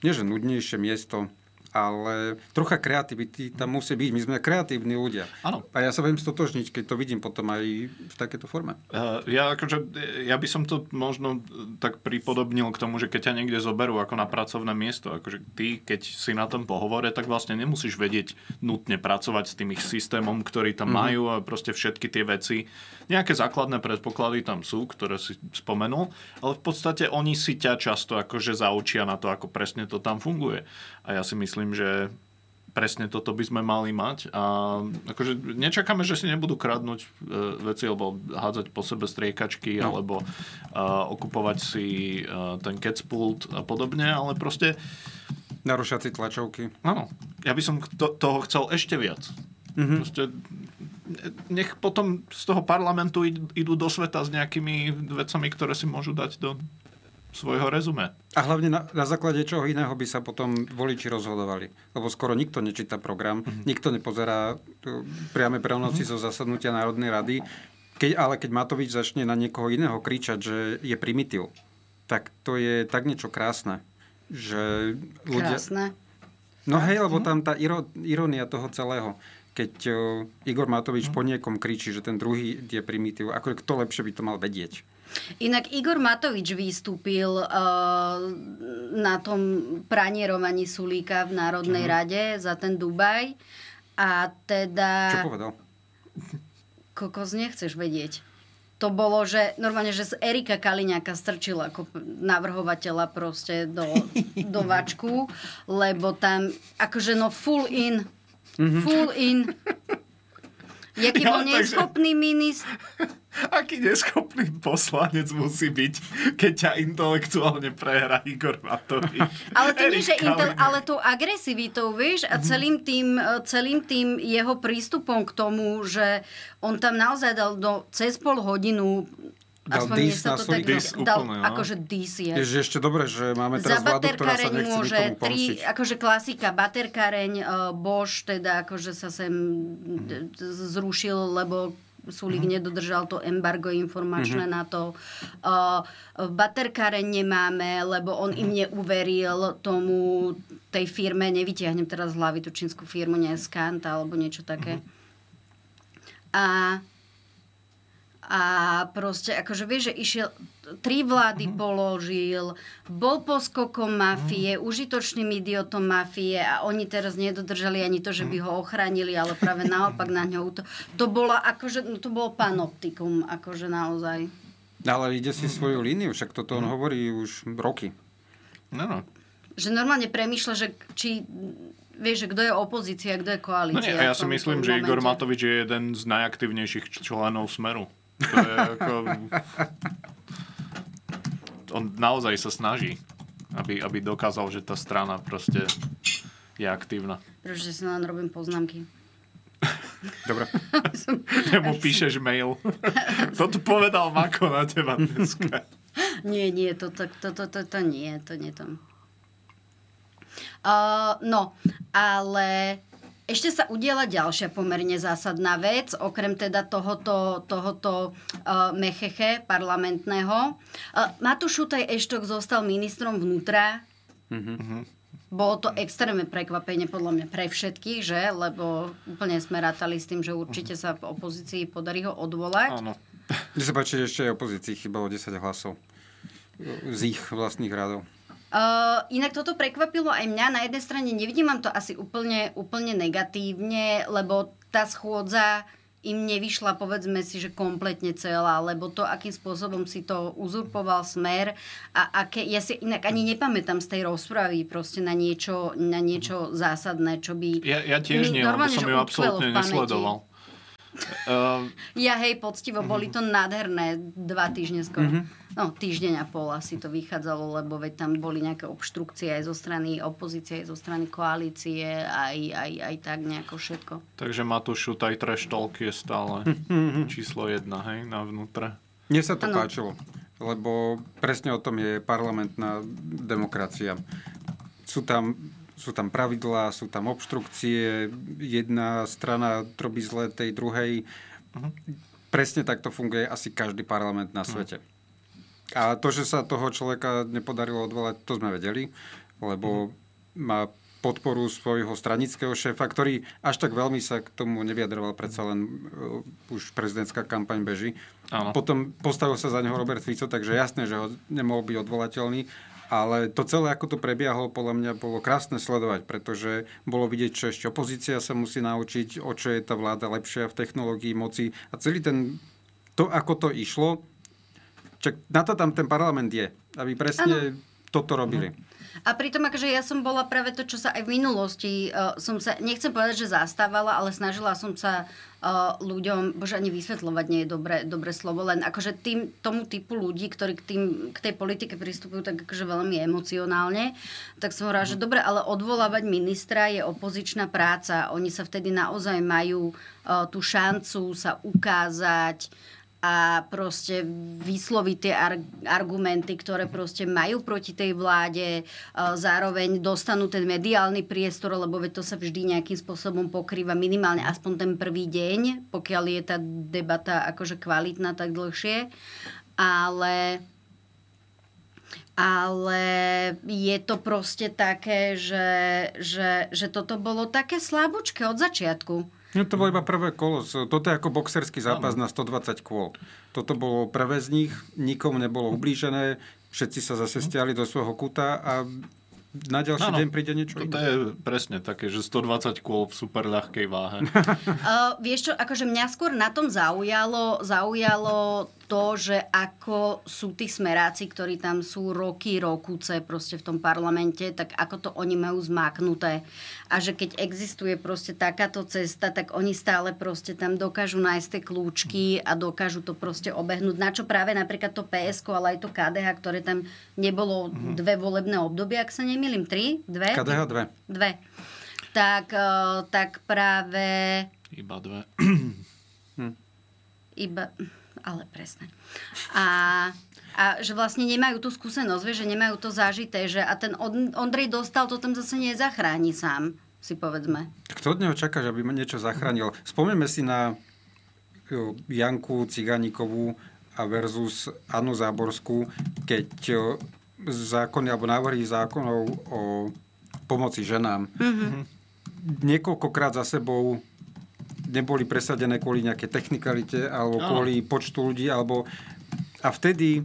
nie že nudnejšie miesto, ale trocha kreativity tam musí byť. My sme kreatívni ľudia. Áno. A ja sa viem stotožniť, keď to vidím potom aj v takéto forme. Uh, ja, akože, ja by som to možno tak pripodobnil k tomu, že keď ťa niekde zoberú ako na pracovné miesto, akože ty, keď si na tom pohovore, tak vlastne nemusíš vedieť nutne pracovať s tým ich systémom, ktorý tam mm-hmm. majú a proste všetky tie veci. Nejaké základné predpoklady tam sú, ktoré si spomenul, ale v podstate oni si ťa často akože zaučia na to, ako presne to tam funguje. A ja si myslím, že presne toto by sme mali mať a akože nečakáme, že si nebudú kradnúť e, veci alebo hádzať po sebe striekačky no. alebo uh, okupovať si uh, ten kecpult a podobne, ale proste narušať si tlačovky. Áno. Ja by som to, toho chcel ešte viac. Mm-hmm. Proste nech potom z toho parlamentu idú do sveta s nejakými vecami, ktoré si môžu dať do svojho rezume. A hlavne na, na základe čoho iného by sa potom voliči rozhodovali. Lebo skoro nikto nečíta program, mm-hmm. nikto nepozerá priame prenoci mm-hmm. zo zasadnutia Národnej rady. Keď, ale keď Matovič začne na niekoho iného kričať, že je primitív, tak to je tak niečo krásne. Že ľudia... Krásne? No hej, lebo tam tá irónia toho celého keď Igor Matovič po niekom kričí, že ten druhý je primitív, ako kto lepšie by to mal vedieť. Inak Igor Matovič vystúpil uh, na tom pranierovaní Sulíka v Národnej uh-huh. rade za ten Dubaj a teda... Čo povedal? Kokos, nechceš vedieť. To bolo, že normálne, že z Erika Kaliňáka strčil ako navrhovateľa proste do, do vačku, lebo tam akože no full in Mm-hmm. Full in. Jaký bol neschopný minister. Aký neschopný poslanec musí byť, keď ťa intelektuálne prehrá Igor Matovič. Ale to nie, že intel, ale tou agresivitou, vieš, a celým tým, celým tým jeho prístupom k tomu, že on tam naozaj dal do, cez pol hodinu Dal Aspoň dis na tak Dis dal, úplne, no. akože dis je. Je že ešte dobre, že máme Za teraz vládu, ktorá sa nechce môže nikomu tri, akože klasika, baterkáreň, uh, Bož teda akože sa sem d- zrušil, lebo Sulik nedodržal to embargo informačné Mhm. na to. Uh, baterkáreň nemáme, lebo on im neuveril tomu tej firme, nevytiahnem teraz z hlavy tú čínsku firmu, nie Skant alebo niečo také. A a proste, akože vieš, že išiel, tri vlády položil, bol poskokom mafie, užitočným idiotom mafie a oni teraz nedodržali ani to, že by ho ochránili, ale práve naopak na ňou. To, to bolo akože, no to bolo panoptikum, akože naozaj. Ale ide si svoju líniu, však toto on hovorí už roky. No, no. Že normálne premýšľa, že či vieš, že kto je opozícia, kto je No koalícia. nie, a ja si myslím, že Igor momente. Matovič je jeden z najaktívnejších členov Smeru. To je ako... On naozaj sa snaží, aby, aby dokázal, že tá strana proste je aktívna. Pretože si len robím poznámky. Dobre. Mu píšeš mail. To tu povedal Mako na teba dneska. Nie, nie, to, to, to, to, to, to nie, to nie to. Uh, no, ale ešte sa udiela ďalšia pomerne zásadná vec, okrem teda tohoto, tohoto uh, mecheche parlamentného. Uh, Matúš Šutaj Eštok zostal ministrom vnútra. Bolo to extrémne prekvapenie podľa mňa pre všetkých, že? Lebo úplne sme rátali s tým, že určite sa v opozícii podarí ho odvolať. Áno. Mne sa páči, že ešte aj opozícii chýbalo 10 hlasov z ich vlastných radov. Uh, inak toto prekvapilo aj mňa. Na jednej strane nevnímam to asi úplne, úplne negatívne, lebo tá schôdza im nevyšla, povedzme si, že kompletne celá, lebo to, akým spôsobom si to uzurpoval smer a aké, ja si inak ani nepamätám z tej rozpravy proste na niečo, na niečo zásadné, čo by... Ja, ja tiež nie, lebo som ju absolútne nesledoval. Uh, Ja hej, poctivo, boli to nádherné dva týždne skoro. Mhm. No, týždeň a pol asi to vychádzalo, lebo veď tam boli nejaké obštrukcie aj zo strany opozície, aj zo strany koalície, aj, aj, aj tak nejako všetko. takže Matúš Šutaj trash talk je stále číslo jedna, hej, na vnútre. Mne sa to Áno. páčilo, lebo presne o tom je parlamentná demokracia. Sú tam, sú tam pravidlá, sú tam obštrukcie, jedna strana robí zle tej druhej. Presne takto funguje asi každý parlament na svete. A to, že sa toho človeka nepodarilo odvolať, to sme vedeli, lebo má podporu svojho stranického šéfa, ktorý až tak veľmi sa k tomu nevyjadroval, predsa len uh, už prezidentská kampaň beží. Áno. Potom postavil sa za neho Robert Fico, takže jasné, že ho nemohol byť odvolateľný, ale to celé, ako to prebiehalo, podľa mňa bolo krásne sledovať, pretože bolo vidieť, čo ešte opozícia sa musí naučiť, o čo je tá vláda lepšia v technológii, moci. A celý ten, to, ako to išlo, Čak na to tam ten parlament je, aby presne toto robili. A pritom akože ja som bola práve to, čo sa aj v minulosti uh, som sa, nechcem povedať, že zastávala, ale snažila som sa ľuďom, bože ani vysvetľovať nie je dobre, dobre slovo, len akože tým, tomu typu ľudí, ktorí k, tým, k tej politike pristupujú tak akože veľmi emocionálne, tak som hovorila, že dobre, ale odvolávať ministra je opozičná práca. Oni sa vtedy naozaj majú uh, tú šancu sa ukázať, a proste vysloviť tie ar- argumenty, ktoré proste majú proti tej vláde, e, zároveň dostanú ten mediálny priestor, lebo to sa vždy nejakým spôsobom pokrýva minimálne aspoň ten prvý deň, pokiaľ je tá debata akože kvalitná tak dlhšie. Ale ale je to proste také, že, že, že toto bolo také slabúčke od začiatku. No to bolo iba prvé kolo. Toto je ako boxerský zápas na 120 kôl. Toto bolo prvé z nich, nikomu nebolo ublížené, všetci sa zase stiali do svojho kuta a na ďalší Áno. deň príde niečo To je presne také, že 120 kôl v super ľahkej váhe. Uh, vieš čo, akože mňa skôr na tom zaujalo, zaujalo to, že ako sú tí smeráci, ktorí tam sú roky, rokuce proste v tom parlamente, tak ako to oni majú zmáknuté. A že keď existuje proste takáto cesta, tak oni stále proste tam dokážu nájsť tie kľúčky a dokážu to proste obehnúť. Na čo práve napríklad to PSK, ale aj to KDH, ktoré tam nebolo mm-hmm. dve volebné obdobia, ak sa nemýlim, tri? Dve? KDH dve. Dve. Tak, uh, tak práve... Iba dve. hm. Iba ale presne. A, a že vlastne nemajú tú skúsenosť, vieš, že nemajú to zažité, že a ten Ondrej dostal, to tam zase nezachráni sám, si povedzme. Kto od neho čaká, že ma niečo zachránil? Spomneme si na Janku Ciganíkovú a versus Anu Záborskú, keď zákony alebo návrhy zákonov o pomoci ženám mm-hmm. niekoľkokrát za sebou neboli presadené kvôli nejaké technikalite alebo kvôli počtu ľudí. Alebo... A vtedy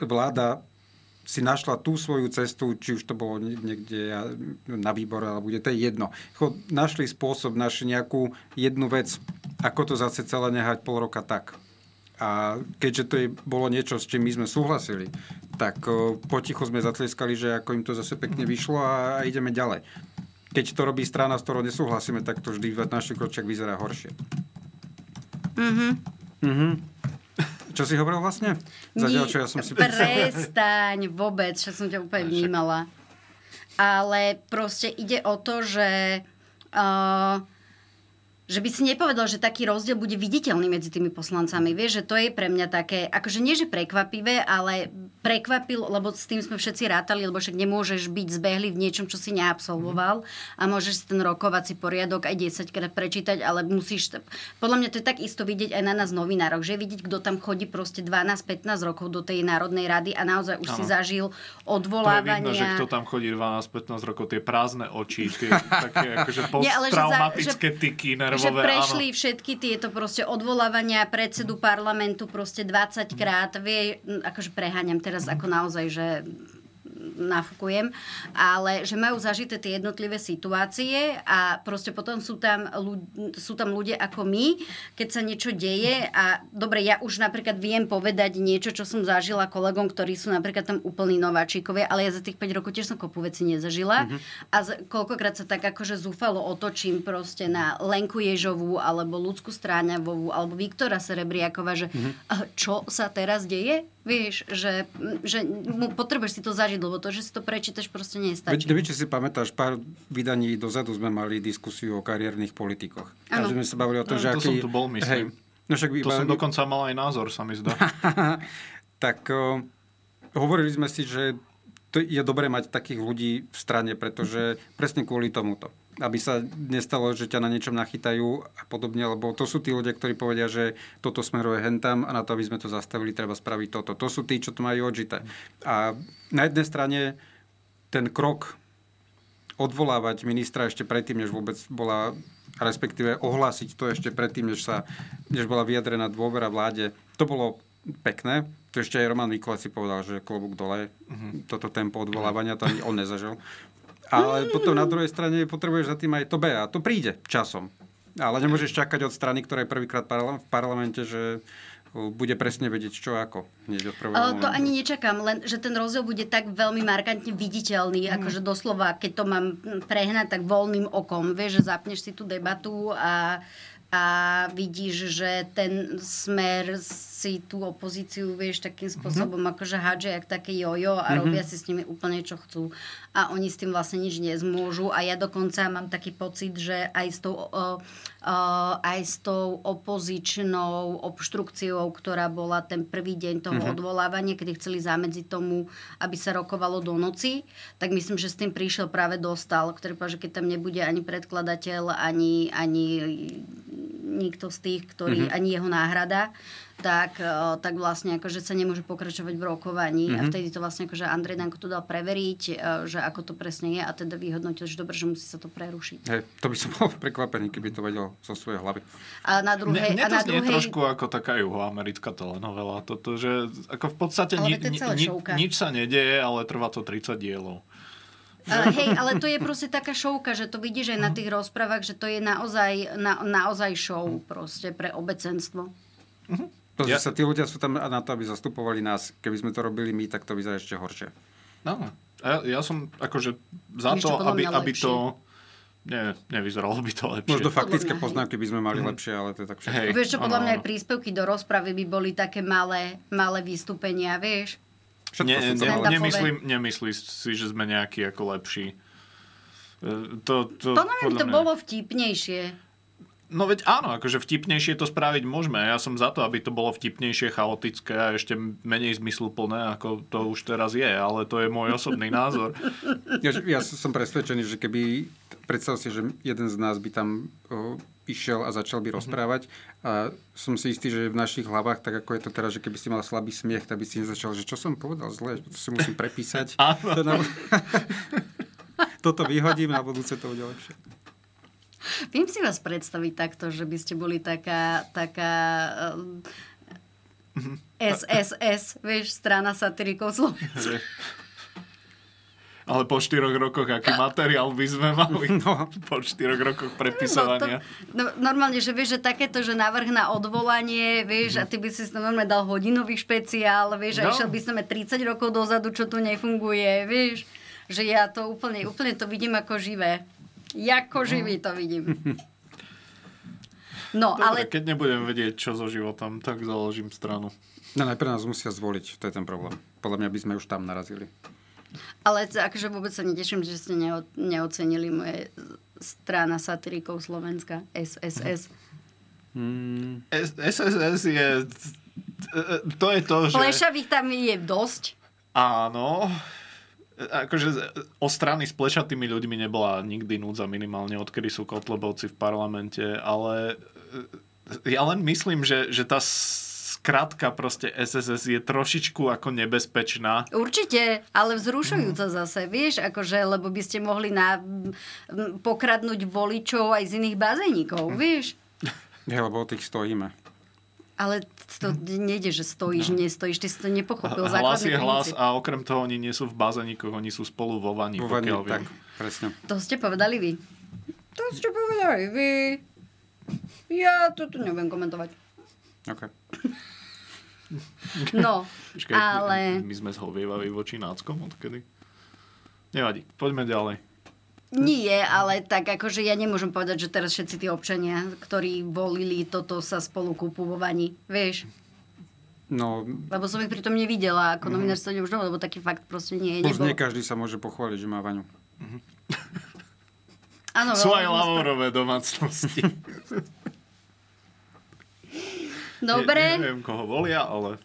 vláda si našla tú svoju cestu, či už to bolo niekde na výbore, alebo bude, to je jedno. Našli spôsob, našli nejakú jednu vec, ako to zase celé nehať pol roka tak. A keďže to je, bolo niečo, s čím my sme súhlasili, tak potichu sme zatlieskali, že ako im to zase pekne vyšlo a ideme ďalej keď to robí strana, s ktorou nesúhlasíme, tak to vždy v našich kročiach vyzerá horšie. Mhm. Mhm. Čo si hovoril vlastne? Zatiaľ, čo ja som si Prestaň vôbec, čo som ťa úplne vnímala. Ale proste ide o to, že uh, že by si nepovedal, že taký rozdiel bude viditeľný medzi tými poslancami. Vieš, že to je pre mňa také, akože nie, že prekvapivé, ale prekvapil, lebo s tým sme všetci rátali, lebo však nemôžeš byť zbehli v niečom, čo si neabsolvoval a môžeš si ten rokovací poriadok aj 10 krát prečítať, ale musíš... Podľa mňa to je tak isto vidieť aj na nás novinároch, že vidieť, kto tam chodí proste 12-15 rokov do tej Národnej rady a naozaj už ano. si zažil odvolávania. To je vidno, že kto tam chodí 12-15 rokov, tie prázdne oči, tie také akože posttraumatické tyky, nervové že prešli áno. všetky tieto proste odvolávania predsedu parlamentu proste 20 krát. Vie, akože preháňam teraz ako naozaj, že nafúkujem, ale že majú zažité tie jednotlivé situácie a proste potom sú tam, sú tam ľudia ako my, keď sa niečo deje a dobre, ja už napríklad viem povedať niečo, čo som zažila kolegom, ktorí sú napríklad tam úplní nováčikovia, ale ja za tých 5 rokov tiež som kopu veci nezažila mm-hmm. a z, koľkokrát sa tak akože zúfalo otočím proste na Lenku Ježovú alebo Ľudsku Stráňavovú alebo Viktora Serebriakova, že mm-hmm. čo sa teraz deje? Vieš, že, že potrebuješ si to zažiť, lebo to, že si to prečítaš, proste nestačí. Veď, či si pamätáš, pár vydaní dozadu sme mali diskusiu o kariérnych politikoch. A sme sa bavili o tom, že to aký... som tu bol, myslím. Hej, no však to iba... som dokonca mal aj názor, sa mi zdá. tak o, hovorili sme si, že to je dobré mať takých ľudí v strane, pretože presne kvôli tomuto aby sa nestalo, že ťa na niečom nachytajú a podobne, lebo to sú tí ľudia, ktorí povedia, že toto smeruje hentam a na to, aby sme to zastavili, treba spraviť toto. To sú tí, čo to majú odžité. A na jednej strane ten krok odvolávať ministra ešte predtým, než vôbec bola, respektíve ohlásiť to ešte predtým, než, sa, než bola vyjadrená dôvera vláde, to bolo pekné. To ešte aj Roman Mikulec si povedal, že klobúk dole, uh-huh. toto tempo odvolávania, to ani on nezažil. Ale potom na druhej strane potrebuješ za tým aj to B a to príde časom. Ale nemôžeš čakať od strany, ktorá je prvýkrát v parlamente, že bude presne vedieť, čo ako. to ani nečakám, len že ten rozdiel bude tak veľmi markantne viditeľný, mm. akože doslova, keď to mám prehnať tak voľným okom, vieš, že zapneš si tú debatu a a vidíš, že ten smer si tú opozíciu, vieš, takým mhm. spôsobom mm-hmm. akože hádže jak také jojo a mm-hmm. robia si s nimi úplne čo chcú. A oni s tým vlastne nič nezmôžu a ja dokonca mám taký pocit, že aj s tou, uh, uh, aj s tou opozičnou obštrukciou, ktorá bola ten prvý deň toho mm-hmm. odvolávania, kedy chceli zamedziť tomu, aby sa rokovalo do noci, tak myslím, že s tým prišiel práve dostal, ktorý povedal, že keď tam nebude ani predkladateľ, ani, ani nikto z tých, ktorý, mm-hmm. ani jeho náhrada, tak, e, tak vlastne akože sa nemôže pokračovať v rokovaní mm-hmm. a mhm. vtedy to vlastne akože Andrej Danko to dal preveriť, e, že ako to presne je a teda vyhodnotil, že dobre, že musí sa to prerušiť. Hey, to by som bol prekvapený, keby to vedel zo svojej hlavy. A na druhej... To a na druhej... trošku ako taká juhoamerická telenovela, toto, že ako v podstate ni, ni, ni, nič sa nedeje, ale trvá to 30 dielov. Uh, hej, ale to je proste taká šovka, že to vidíš aj na tých rozprávach, že to je naozaj, na, naozaj show proste pre obecenstvo. Uh-huh. Pozri ja... sa, tí ľudia sú tam na to, aby zastupovali nás. Keby sme to robili my, tak to vyzerá ešte horšie. No, ja, ja som akože za to, aby, aby to... Nie, nevyzeralo by to lepšie. Možno faktické poznámky by sme mali mm. lepšie, ale to je tak všetko. Hej, vieš čo, podľa mňa aj príspevky do rozpravy by boli také malé, malé vystúpenia, vieš? Nie, ne, nemyslím, nemyslí si, že sme nejaký ako lepší. E, to, to, podľa mňa to mňa... bolo vtipnejšie. No veď áno, akože vtipnejšie to spraviť môžeme. Ja som za to, aby to bolo vtipnejšie, chaotické a ešte menej zmysluplné, ako to už teraz je, ale to je môj osobný názor. Ja, ja som presvedčený, že keby, predstav si, že jeden z nás by tam o, išiel a začal by mhm. rozprávať a som si istý, že v našich hlavách, tak ako je to teraz, že keby si mal slabý smiech, tak by si nezačal, že čo som povedal zle, to si musím prepísať. Toto vyhodím a budúce to bude lepšie. Viem si vás predstaviť takto, že by ste boli taká, taká SSS, vieš, strana satirikov Slovenska. Ale po štyroch rokoch, aký materiál by sme mali? No. Po štyroch rokoch prepisovania. No, to, no, normálne, že vieš, že takéto, že návrh na odvolanie, vieš, mm. a ty by si normálne dal hodinový špeciál, vieš, no. a išiel by sme 30 rokov dozadu, čo tu nefunguje, vieš. Že ja to úplne, úplne to vidím ako živé. Jako živý to vidím. No, Dobre, ale... keď nebudem vedieť, čo so životom, tak založím stranu. No najprv nás musia zvoliť, to je ten problém. Podľa mňa by sme už tam narazili. Ale akože vôbec sa neteším, že ste neo, neocenili moje strana satirikov Slovenska, SSS. Hmm. SSS je... To je to, že... Plešavých tam je dosť. Áno akože o strany s plešatými ľuďmi nebola nikdy núdza minimálne, odkedy sú Kotlebovci v parlamente, ale ja len myslím, že, že tá skratka proste SSS je trošičku ako nebezpečná. Určite, ale vzrušujúca mm. zase, vieš, akože, lebo by ste mohli na, pokradnúť voličov aj z iných bazénikov, mm. vieš. Ja, lebo o tých stojíme. Ale to nejde, že stojíš, no. nestojíš, ty si to nepochopil. Hlas je hlas a okrem toho oni nie sú v bazénikoch, oni sú spolu vo vani, vo vani pokiaľ tak, viem. presne. To ste povedali vy. To ste povedali vy. Ja to tu nebudem komentovať. OK. No, Počkej, ale... My sme zhovievaví voči náckom odkedy? Nevadí, poďme ďalej. Nie, ale tak akože ja nemôžem povedať, že teraz všetci tí občania, ktorí volili toto sa spolu vani, vieš? No, lebo som ich pritom nevidela, ako mm-hmm. novinár už lebo taký fakt proste nie je. Už nie každý sa môže pochváliť, že má vaňu. Mm-hmm. Áno, Sú aj lavorové domácnosti. Dobre. Ne, neviem, koho volia, ale...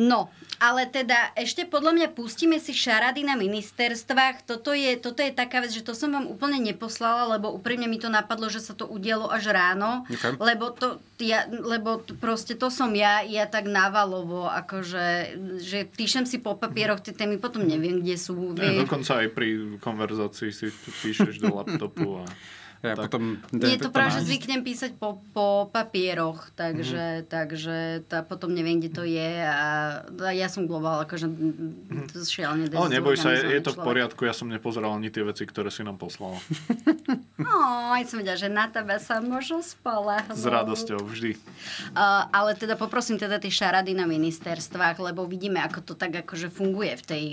No, ale teda ešte podľa mňa pustíme si šarady na ministerstvách. Toto je, toto je taká vec, že to som vám úplne neposlala, lebo úprimne mi to napadlo, že sa to udialo až ráno. Okay. Lebo, to, ja, lebo to, proste to som ja, ja tak návalovo, akože, že píšem si po papieroch tie témy, potom neviem, kde sú. Ja, dokonca aj pri konverzácii si píšeš do laptopu a... Ja tak. potom Nie, to práve, že zvyknem písať po, po papieroch, takže, mm-hmm. takže tá, potom neviem, kde to je a, a ja som globál, akože mm-hmm. šialne Ale neboj sa, je, je to v poriadku, ja som nepozeral ani tie veci, ktoré si nám poslal. no, aj som vedela, že na tebe sa môžu spolahnúť. S radosťou, vždy. Uh, ale teda poprosím teda tie šarady na ministerstvách, lebo vidíme, ako to tak akože funguje v tej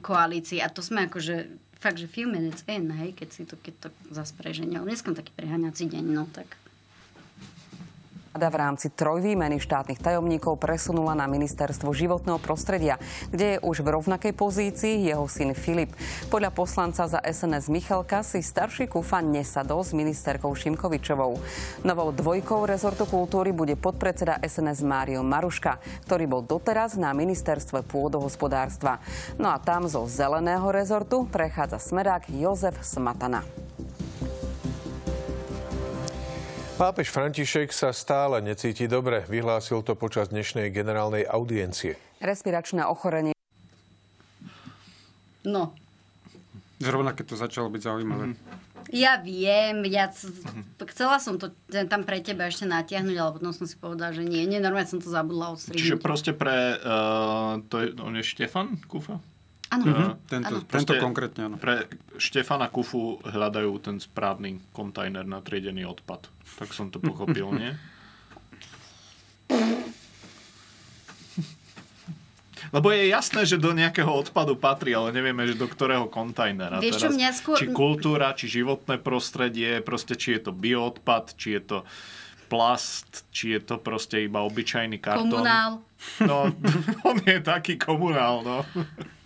koalícii a to sme akože fakt, že few minutes in, hej, keď si to, keď to zase preženia. Dneska taký preháňací deň, no tak Vláda v rámci trojvýmeny štátnych tajomníkov presunula na ministerstvo životného prostredia, kde je už v rovnakej pozícii jeho syn Filip. Podľa poslanca za SNS Michalka si starší Kufa nesadol s ministerkou Šimkovičovou. Novou dvojkou rezortu kultúry bude podpredseda SNS Mário Maruška, ktorý bol doteraz na ministerstve pôdohospodárstva. No a tam zo zeleného rezortu prechádza smerák Jozef Smatana. Pápež František sa stále necíti dobre. Vyhlásil to počas dnešnej generálnej audiencie. Respiračné ochorenie. No. Zrovna keď to začalo byť zaujímavé. Mm-hmm. Ja viem, ja c- chcela som to tam pre teba ešte natiahnuť, ale potom som si povedala, že nie, nie, normálne som to zabudla odstrihnúť. Čiže proste pre, uh, to je, on je Štefan Kufa? Áno. Mhm. Tento, tento konkrétne, áno. Pre Štefana Kufu hľadajú ten správny kontajner na triedený odpad. Tak som to pochopil, nie? Lebo je jasné, že do nejakého odpadu patrí, ale nevieme, že do ktorého kontajnera. Vieš, teraz, mňa skôr... Či kultúra, či životné prostredie, proste či je to bioodpad, či je to plast, či je to proste iba obyčajný kartón. Komunál. No, on je taký komunál, no.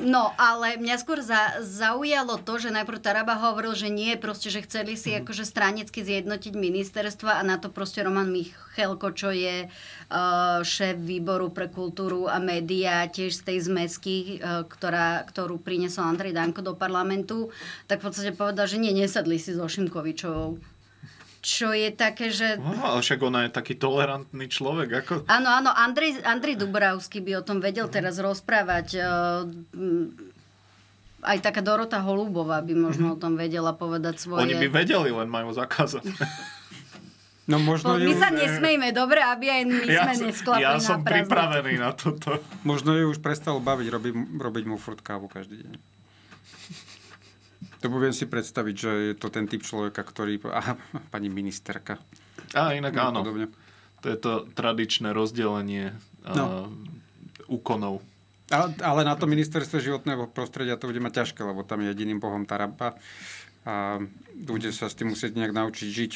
No, ale mňa skôr za, zaujalo to, že najprv Taraba hovoril, že nie, proste, že chceli si Mhm. akože stranicky zjednotiť ministerstva a na to proste Roman Michelko, čo je uh, šéf výboru pre kultúru a médiá, tiež z tej zmesky, uh, ktorá, ktorú priniesol Andrej Danko do parlamentu, tak v podstate povedal, že nie, nesadli si so Šimkovičovou. Čo je také, že... No, ale však ona je taký tolerantný človek. Ako... Áno, áno, Andrej, Andrej Dubravský by o tom vedel teraz rozprávať. Mm, aj taká Dorota Holubová by možno o tom vedela povedať svoje. Oni by vedeli, len majú zakázať. No možno my sa nesmejme, dobre, aby aj my sme som- nesklapli ja na som prázdno. pripravený na toto. Možno ju už prestalo baviť robiť, robiť mu furt kávu každý deň. To viem si predstaviť, že je to ten typ človeka, ktorý... Aha, pani ministerka. A inak No, áno. podobne. To je to tradičné rozdelenie No. no. úkonov. Ale, ale na to ministerstve životného prostredia to bude mať ťažké, lebo tam je jediným bohom Taraba a bude sa s tým musieť nejak naučiť žiť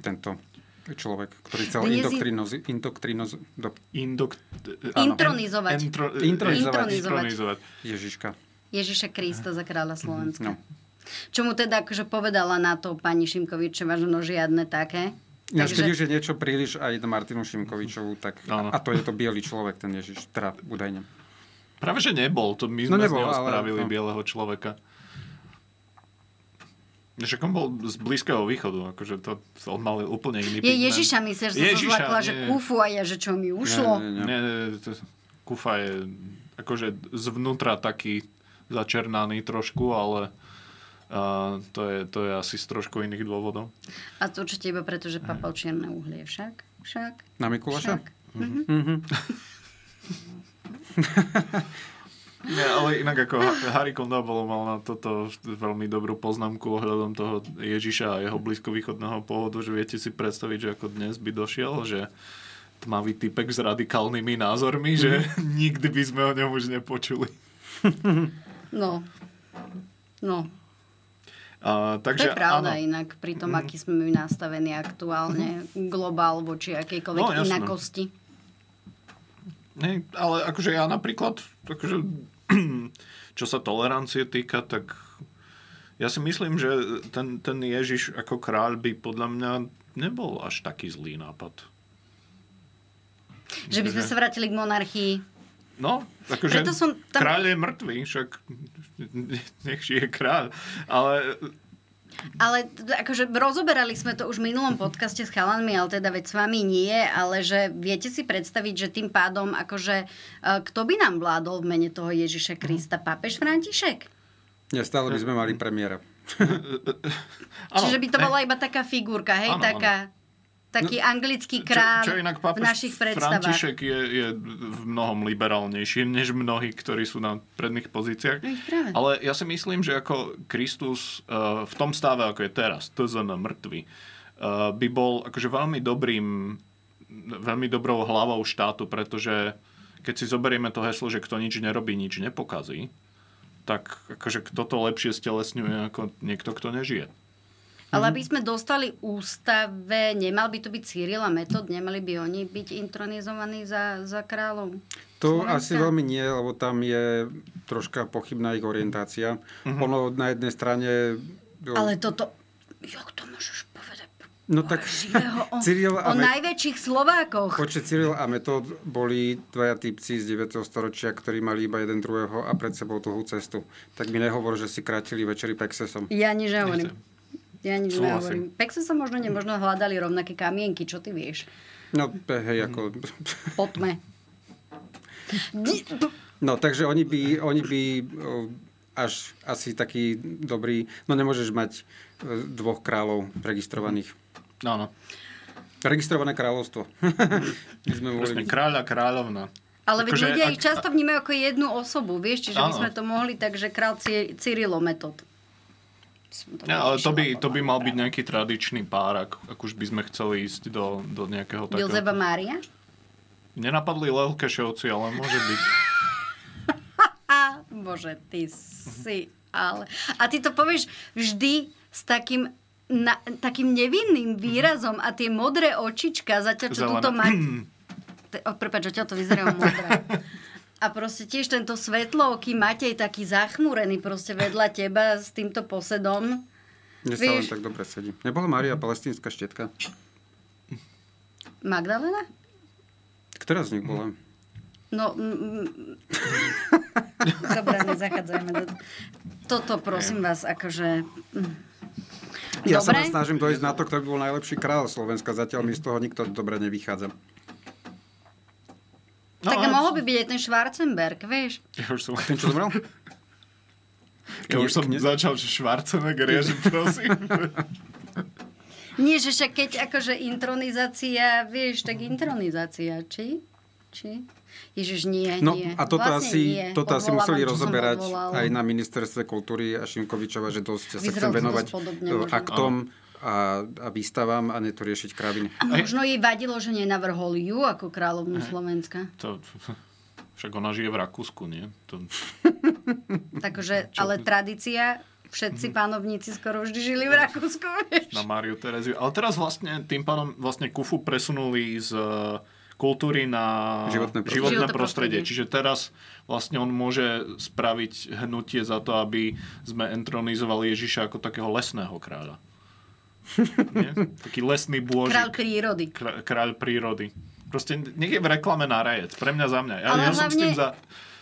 tento človek, ktorý chcel indoktrinoz, indoktrinoz, do, Indok... Intronizovať. Entro... intronizovať. Intronizovať. Ježiška. Ježiša Krista za kráľa Slovenska. No. Čo mu teda akože povedala na to pani Šimkovičová, že no žiadne také. Ináč, keď už je niečo príliš aj na Martinu Šimkovičovú, tak Áno. a to je to biely človek, ten Ježiš, teda údajne. Práve, že nebol. To my No sme nebol, z neho ale- spravili no. bieleho človeka. Však on bol z Blízkeho východu, akože to, on mal úplne iný Je. Ježiša myslíš, že som Ježiša, zlakla, že nie. kufu a ja, že čo mi ušlo. Nie, nie, nie, to, kufa je akože zvnútra taký začernaný trošku, ale uh, to, je, to je asi z trošku iných dôvodov. A to určite iba preto, že papal čierne uhlie. Však? Však? Na Mikuláša? Však? Mhm. Mhm. Nie, ale inak ako Ha- Harry Kondabolo mal na toto veľmi dobrú poznámku ohľadom toho Ježiša a jeho blízkovýchodného pôvodu, že viete si predstaviť, že ako dnes by došiel, že tmavý typek s radikálnymi názormi, že nikdy by sme o ňom už nepočuli. No. No. To takže je pravda áno. inak pri tom, aký sme my nastavení aktuálne globál voči akejkoľvek No, jasné. inakosti. Nie, ale akože ja napríklad, akože, čo sa tolerancie týka, tak ja si myslím, že ten, ten Ježiš ako kráľ by podľa mňa nebol až taký zlý nápad. Že by sme Že- sa vrátili k monarchii. No, akože Preto som tam- kráľ je mŕtvý, však nech žije kráľ. Ale Ale akože rozoberali sme to už v minulom podcaste s chalanmi, ale teda veď s vami nie, ale že viete si predstaviť, že tým pádom akože e, kto by nám vládol v mene toho Ježiša Krista? Pápež František? Nie, stále by sme mali premiéra. Čiže by to bola iba taká figurka, hej? Áno, taká, taký anglický král čo, čo inak v našich predstavách. František je, je v mnohom liberálnejší než mnohí, ktorí sú na predných pozíciách. No, práve. Ale ja si myslím, že ako Kristus uh, v tom stave, ako je teraz, TZN mŕtvy, uh, by bol akože veľmi dobrým, veľmi dobrou hlavou štátu, pretože keď si zoberieme to heslo, že kto nič nerobí, nič nepokazí, tak akože kto to lepšie stelesňuje ako niekto, kto nežije. Ale aby sme dostali ústave, nemal by to byť Cyril a Metod? Nemali by oni byť intronizovaní za, za kráľov? To Slovenska? asi veľmi nie, lebo tam je troška pochybná ich orientácia. Mhm. Ono na jednej strane... Ale toto... Jak to môžeš povedať? No tak Živého o, Cyril o a Met- najväčších Slovákoch. Počet Cyril a Metod boli dvaja typci z 9. storočia, ktorí mali iba jeden druhého a pred sebou dlhú cestu. Tak mi nehovor, že si krátili večery Pexesom. Ja nič nehovorím. Ja nič nehovorím. Pekse sa možno nemožno hľadali rovnaké kamienky, čo ty vieš? No, hej, ako... Po tme. No, takže oni by, oni by až asi taký dobrý... No, nemôžeš mať e, dvoch kráľov registrovaných. Áno. Registrované kráľovstvo. My sme Presne, byť. kráľ a kráľovna. Ale veď Akože, ľudia ak- ich často vnímajú ako jednu osobu, vieš, čiže by sme to mohli tak, že král Cy- Cyrilo metod. Ja, ale to by, to by mal byť nejaký tradičný pár, ak, ak už by sme chceli ísť do, do nejakého takého... Jozeba Mária? Nenapadli Lelkešovci, ale môže byť. Bože, ty si ale... A ty to povieš vždy s takým na, takým nevinným výrazom a tie modré očička, zatiaľ čo tuto má... O, prepáč, zatiaľ to vyzerá modré. A proste tiež tento svetlooký Matej taký zachmúrený proste vedľa teba s týmto posedom. Mne sa len tak dobre sedí. Nebola Mária palestínska štietka? Magdalena? Ktorá z nich bola? No, m- Dobre, nezachádzajme do... Toto prosím vás, akože... Ja Dobre. sa snažím dojsť na to, kto by bol najlepší kráľ Slovenska. Zatiaľ mi z toho nikto dobre nevychádza. No, tak mohol by byť aj ten Schwarzenberg, vieš? Ja už som... Ten, čo zomrel? Ja už som začal, že Schwarzenegger je, že prosím. Nie, že však keď akože intronizácia, vieš, tak intronizácia, či? Či? Ježiš, nie, No nie. a toto vlastne asi, nie. toto asi museli rozoberať aj na ministerstve kultúry a Šimkovičova, že dosť sa chcem venovať e, aktom a, a výstavám a ne to riešiť kraviny. A možno jej vadilo, že nenavrhol ju ako kráľovnú Slovenska. To, však ona žije v Rakúsku, nie? To... Takže, ale tradícia, všetci panovníci skoro vždy žili v Rakúsku, vieš? na Máriu Tereziu. Ale teraz vlastne tým pádom vlastne Kufu presunuli z e, kultúry na Životné prostredie. životné prostredie. Čiže teraz vlastne on môže spraviť hnutie za to, aby sme entronizovali Ježiša ako takého lesného kráľa. Nie? Taký lesný bôžik. Kráľ prírody. Krá- kráľ prírody. Proste nech je v reklame na rajec. Pre mňa za mňa. Ja, Ale ja som s tým hlavne- za...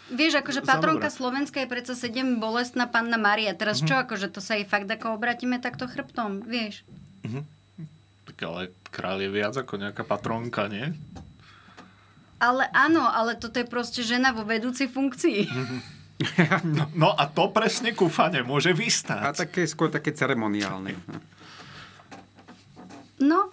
Vieš, akože patronka. Slovenska je predsa 7 bolestná panna Maria. Teraz Mhm. čo, akože to sa jej fakt ako obratíme takto chrbtom, vieš? Tak ale kráľ je viac ako nejaká patronka, nie? Ale áno, ale toto je proste žena vo vedúcej funkcii. No, no a to presne kufa nemôže vystať. A také skôr také ceremoniálne. No.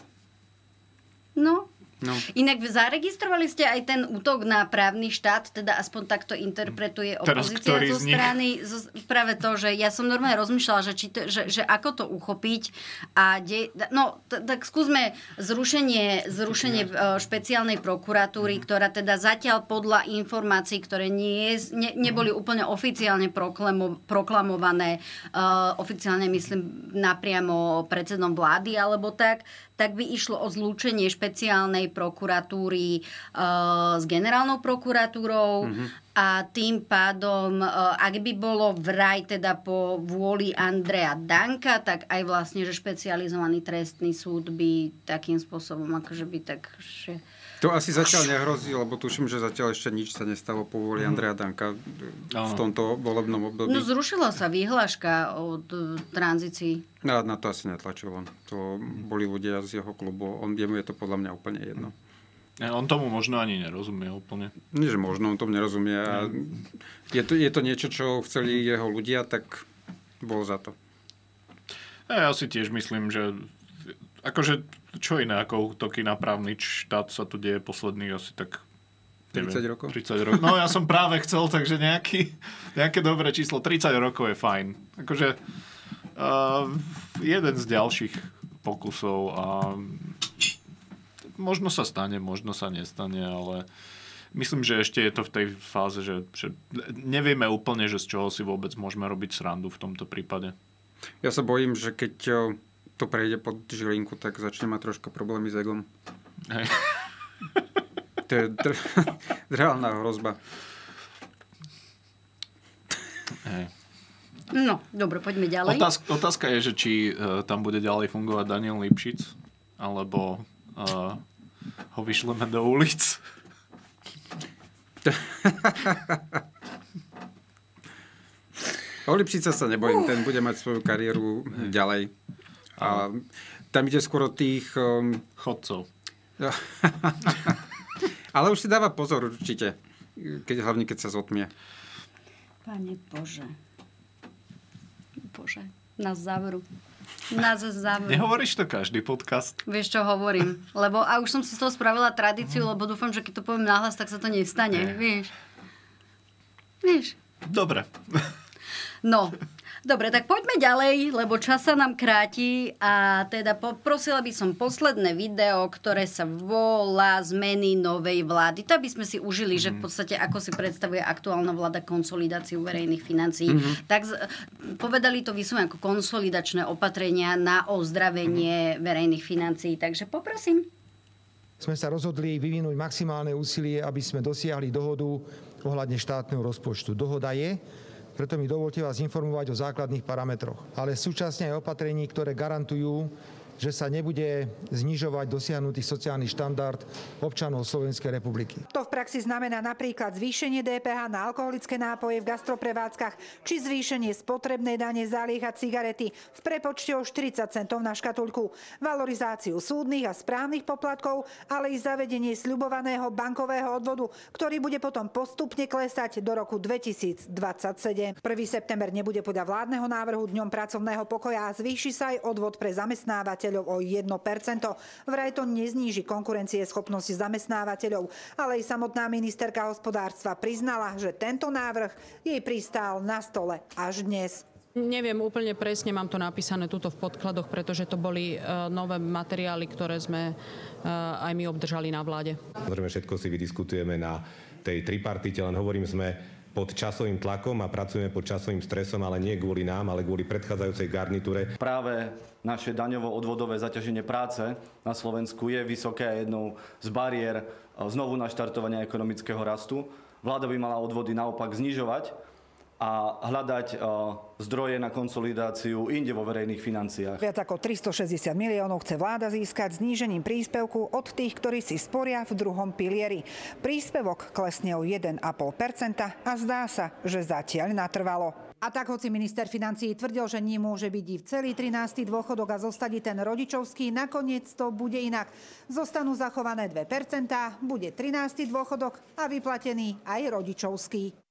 No. No. Inak zaregistrovali ste aj ten útok na právny štát, teda aspoň takto interpretuje Teraz opozícia ktorý zo strany. Zo, práve to, že ja som normálne rozmýšľala, že, či to, že, že ako to uchopiť a de, no, t- tak skúsme zrušenie, zrušenie e, špeciálnej prokuratúry, ktorá teda zatiaľ podľa informácií, ktoré nie, ne, neboli úplne oficiálne proklamo, proklamované, uh, oficiálne myslím napriamo predsedom vlády alebo tak, tak by išlo o zlúčenie špeciálnej prokuratúry uh, s generálnou prokuratúrou Mhm. a tým pádom, uh, ak by bolo vraj teda po vôli Andreja Danka, tak aj vlastne, že špecializovaný trestný súd by takým spôsobom akože by tak... Že... To asi zatiaľ nehrozí, lebo tuším, že zatiaľ ešte nič sa nestalo po vôli Andreja Danka v tomto volebnom období. No zrušila sa výhláška od uh, tranzícií. Na, na to asi netlačil on. To boli ľudia z jeho klubu. On jemu je to podľa mňa úplne jedno. On tomu možno ani nerozumie úplne. Nie, že možno, on tomu nerozumie. A je, to, je to niečo, čo chceli jeho ľudia, tak bol za to. Ja, ja si tiež myslím, že akože čo iné ako útoky na právny štát sa tu deje posledných asi tak 30 rokov? 30 rokov. No ja som práve chcel, takže nejaký, nejaké dobré číslo. 30 rokov je fajn. Akože uh, jeden z ďalších pokusov a možno sa stane, možno sa nestane, ale myslím, že ešte je to v tej fáze, že, že nevieme úplne, že z čoho si vôbec môžeme robiť srandu v tomto prípade. Ja sa bojím, že keď o, to prejde pod žilinku, tak začne mať troška problémy s egom. Hej. To je dr- reálna hrozba. Hej. No, dobre, poďme ďalej. Otázka, otázka je, že či uh, tam bude ďalej fungovať Daniel Lipšic, alebo uh, ho vyšleme do ulic. O Lipšica sa nebojím, ten bude mať svoju kariéru ďalej. A tam ide skôr o tých... Um... Chodcov. Ale už si dáva pozor určite, keď, hlavne keď sa zotmie. Pane Bože. Bože. Nás zavrú. Nás zavrú. Nehovoríš to každý podcast? Vieš, čo hovorím? Lebo, a už som si z toho spravila tradíciu, lebo dúfam, že keď to poviem nahlas, tak sa to nestane. Vieš? Vieš? Dobre. No, dobre, tak poďme ďalej, lebo čas sa nám kráti a teda poprosila by som posledné video, ktoré sa volá Zmeny novej vlády. To by sme si užili, mm-hmm. že v podstate ako si predstavuje aktuálna vláda konsolidáciu verejných financií. Mm-hmm. Tak z, povedali to vyslovene ako konsolidačné opatrenia na ozdravenie mm-hmm. verejných financií. Takže poprosím. Sme sa rozhodli vyvinúť maximálne úsilie, aby sme dosiahli dohodu ohľadne štátneho rozpočtu. Dohoda je, preto mi dovolte vás informovať o základných parametroch, ale súčasne aj opatrení, ktoré garantujú že sa nebude znižovať dosiahnutý sociálny štandard občanov Slovenskej republiky. To v praxi znamená napríklad zvýšenie DPH na alkoholické nápoje v gastroprevádzkach či zvýšenie spotrebnej dane za a cigarety v prepočte o 40 centov na škatulku, valorizáciu súdnych a správnych poplatkov, ale i zavedenie sľubovaného bankového odvodu, ktorý bude potom postupne klesať do roku 2027. 1. september nebude podľa vládneho návrhu dňom pracovného pokoja a zvýši sa aj odvod pre zamestnávateľ zamestnávateľov o 1%. Vraj to nezníži konkurencie schopnosti zamestnávateľov, ale aj samotná ministerka hospodárstva priznala, že tento návrh jej pristál na stole až dnes. Neviem úplne presne, mám to napísané tuto v podkladoch, pretože to boli uh, nové materiály, ktoré sme uh, aj my obdržali na vláde. Samozrejme, všetko si vydiskutujeme na tej tripartite, len hovorím, sme pod časovým tlakom a pracujeme pod časovým stresom, ale nie kvôli nám, ale kvôli predchádzajúcej garnitúre. Práve naše daňovo-odvodové zaťaženie práce na Slovensku je vysoké a jednou z bariér e, znovu naštartovania ekonomického rastu. Vláda by mala odvody naopak znižovať a hľadať uh, zdroje na konsolidáciu inde vo verejných financiách. Viac ako 360 miliónov chce vláda získať znížením príspevku od tých, ktorí si sporia v druhom pilieri. Príspevok klesne o 1,5% a zdá sa, že zatiaľ natrvalo. A tak, hoci minister financí tvrdil, že nemôže byť v celý 13. dôchodok a zostať ten rodičovský, nakoniec to bude inak. Zostanú zachované 2%, bude 13. dôchodok a vyplatený aj rodičovský.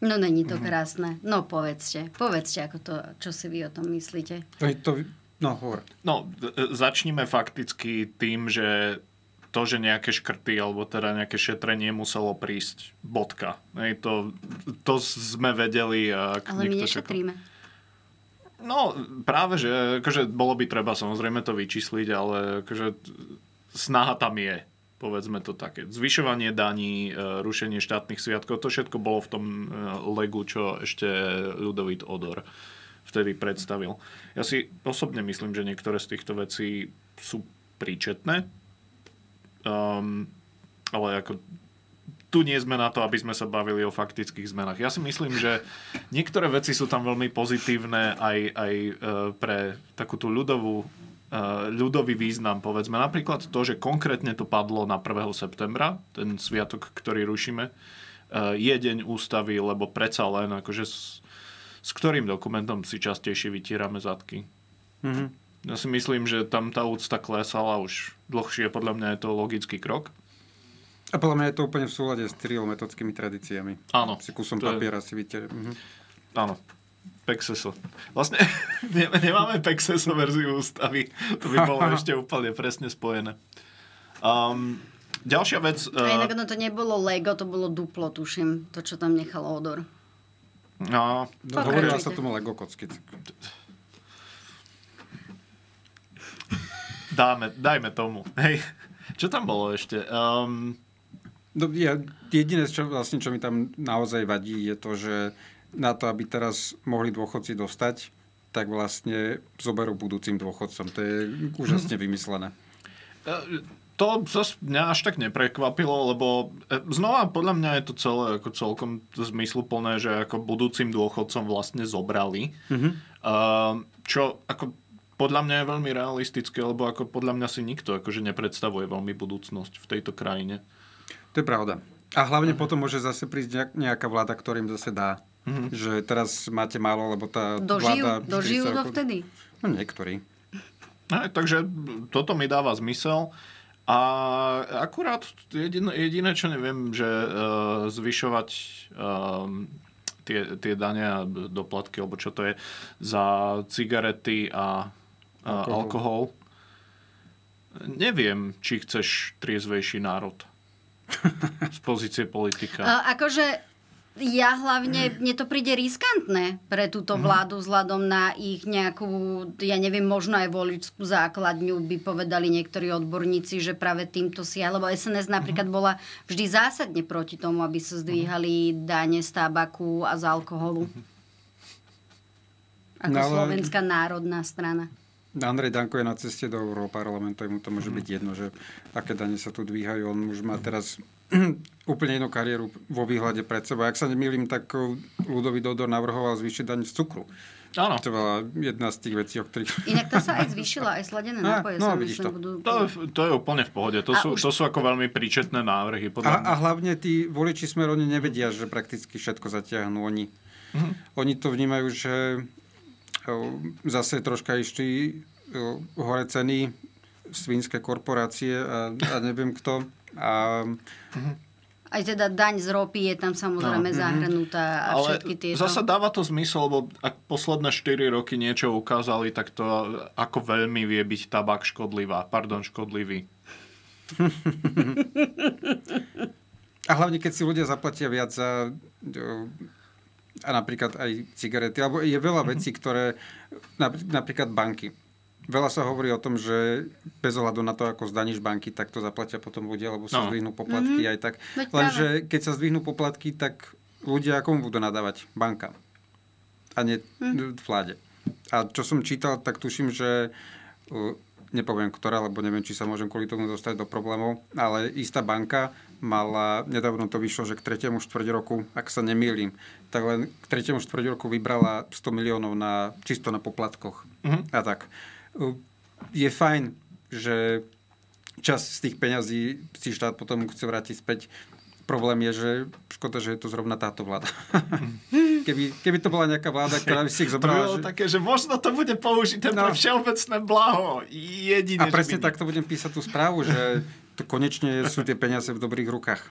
No není to krásne. No povedzte, povedzte, ako to, čo si vy o tom myslíte. To, no, hovor. No, začníme fakticky tým, že to, že nejaké škrty alebo teda nejaké šetrenie muselo prísť. Bodka. Hej, to, to sme vedeli. Ak Ale my nešetríme. No, práve, že akože bolo by treba samozrejme to vyčísliť, ale akože snaha tam je povedzme to také. Zvyšovanie daní, e, rušenie štátnych sviatkov, to všetko bolo v tom e, legu, čo ešte Ľudovít Odor vtedy predstavil. Ja si osobne myslím, že niektoré z týchto vecí sú príčetné, um, ale ako tu nie sme na to, aby sme sa bavili o faktických zmenách. Ja si myslím, že niektoré veci sú tam veľmi pozitívne aj, aj e, pre takú tú ľudovú ľudový význam, povedzme. Napríklad to, že konkrétne to padlo na 1. septembra, ten sviatok, ktorý rušíme, eh, je deň ústavy, lebo predsa len akože s, s ktorým dokumentom si častejšie vytierame zadky. Mm-hmm. Ja si myslím, že tam tá úcta klesala už dlhšie, podľa mňa je to logický krok. A podľa mňa je to úplne v súlade s trilometodskými tradíciami. Áno. Si kusom papiera je... si vytieram. Mhm. Áno. Pexeso. Vlastne nemáme Pexeso verziu ústavy. To by bolo ešte úplne presne spojené. Um, ďalšia vec... Uh... A inak no to nebolo Lego, to bolo duplo, tuším, to, čo tam nechal Odor. No, no hovorila sa tomu Lego kocky. Dáme, dajme tomu. Hej. Čo tam bolo ešte? Um... No, ja, jediné, čo, vlastne, čo mi tam naozaj vadí, je to, že na to, aby teraz mohli dôchodci dostať, tak vlastne zoberú budúcim dôchodcom. To je úžasne vymyslené. E, to zase mňa až tak neprekvapilo, lebo e, znova podľa mňa je to celé ako celkom zmysluplné, že ako budúcim dôchodcom vlastne zobrali. Mm-hmm. Čo ako podľa mňa je veľmi realistické, lebo ako podľa mňa si nikto akože nepredstavuje veľmi budúcnosť v tejto krajine. To je pravda. A hlavne potom môže zase prísť nejaká vláda, ktorým zase dá Mm-hmm. Že teraz máte málo, lebo tá dožijú, vláda... Dožijú do vtedy? No niektorí. No, takže toto mi dáva zmysel. A akurát jediné, jediné čo neviem, že uh, zvyšovať uh, tie, tie dane a doplatky, alebo čo to je, za cigarety a uh, alkohol. alkohol. Neviem, či chceš triezvejší národ z pozície politika. A, akože Ja hlavne, mne to príde riskantné pre túto Mhm. vládu vzhľadom na ich nejakú, ja neviem, možno aj voličskú základňu by povedali niektorí odborníci, že práve týmto si, lebo SNS napríklad Mhm. bola vždy zásadne proti tomu, aby sa zdvíhali dane z tabaku a z alkoholu. Ako No Slovenská národná strana. Andrej Danko je na ceste do Európarlamentu, mu to môže byť jedno, že aké dane sa tu dvíhajú. On už má teraz úplne inú kariéru vo výhľade pred sebou. Ak sa nemýlim, tak Ludový Dodor navrhoval zvýšiť daň z cukru. Áno. To bola jedna z tých vecí, o ktorých... Inak to sa aj zvýšila, aj sladené No, nápoje no, sa vidíš myslím to. budú... To, to je úplne v pohode. To, A sú, už- to sú ako veľmi príčetné návrhy. Podľa A, a hlavne tí voliči smer, oni nevedia, že prakticky všetko zatiahnu. Oni, Mhm. oni to vnímajú, že zase troška išli hore ceny svinské korporácie a, a neviem kto. A, Aj teda daň z ropy je tam samozrejme No. zahrnutá a Ale všetky tieto... zasa dáva to zmysel, lebo ak posledné 4 roky niečo ukázali, tak to ako veľmi vie byť tabak škodlivá. Pardon, škodlivý. a hlavne, keď si ľudia zaplatia viac za a napríklad aj cigarety, alebo je veľa vecí, ktoré, napr- napríklad banky. Veľa sa hovorí o tom, že bez ohľadu na to, ako zdaníš banky, tak to zaplatia potom ľudia, lebo sa No. zdvihnú poplatky Mhm. aj tak. Veď Lenže keď sa zdvihnú poplatky, tak ľudia komu budú nadávať? Banka. A nie Mhm. vláde. A čo som čítal, tak tuším, že uh, nepoviem ktorá, lebo neviem, či sa môžem kvôli tomu dostať do problémov, ale istá banka mala, nedávno to vyšlo, že k tretiemu štvrť roku, ak sa nemýlim, tak len k tretiemu štvrť roku vybrala 100 miliónov na, čisto na poplatkoch. Mhm. A tak. Je fajn, že čas z tých peňazí si štát potom chce vrátiť späť. Problém je, že škoda, že je to zrovna táto vláda. keby, keby to bola nejaká vláda, ktorá by si ich To zobrala, bolo že... také, že možno to bude použité No. pre všeobecné blaho. Jedine, A presne že by... takto budem písať tú správu, že to konečne sú tie peniaze v dobrých rukách.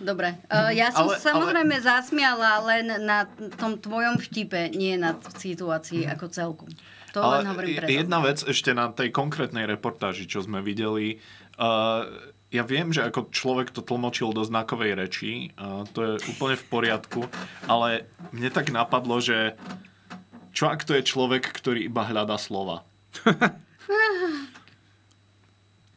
Dobre, uh, ja som Ale- ale, samozrejme ale... zasmiala len na tom tvojom vtipe, nie na situácii ako celku. To len hovorím preto. jedna vec ešte na tej konkrétnej reportáži, čo sme videli. Uh, ja viem, že ako človek to tlmočil do znakovej reči, uh, to je úplne v poriadku, ale mne tak napadlo, že čo ak to je človek, ktorý iba hľadá slova?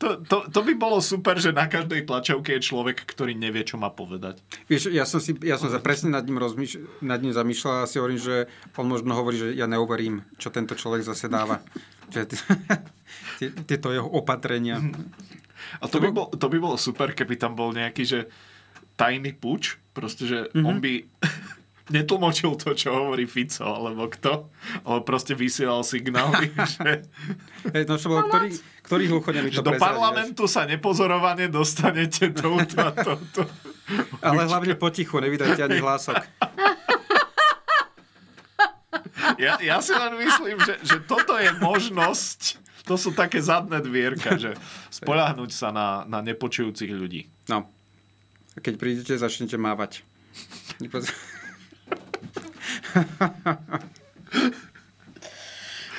To, to, to by bolo super, že na každej tlačovke je človek, ktorý nevie, čo má povedať. Vieš, ja som, si, ja som sa presne nad ním, rozmýš, nad ním zamýšľal a si hovorím, že on možno hovorí, že ja neuverím, čo tento človek zase dáva. že tieto jeho opatrenia. A to by, bol, to by bolo super, keby tam bol nejaký, že tajný puč, proste, že mm-hmm. on by netlmočil to, čo hovorí Fico, alebo kto, ale proste vysielal signály, že, no čo bolo, ktorý, ktorý hluchoňa mi že to do parlamentu sa nepozorovane dostanete touto a touto. Ale hlavne potichu, nevydáte ani hlások. Ja, ja si len myslím, že, že toto je možnosť, to sú také zadné dvierka, že spoľahnúť sa na, na nepočujúcich ľudí. No. A keď prídete, začnete mávať.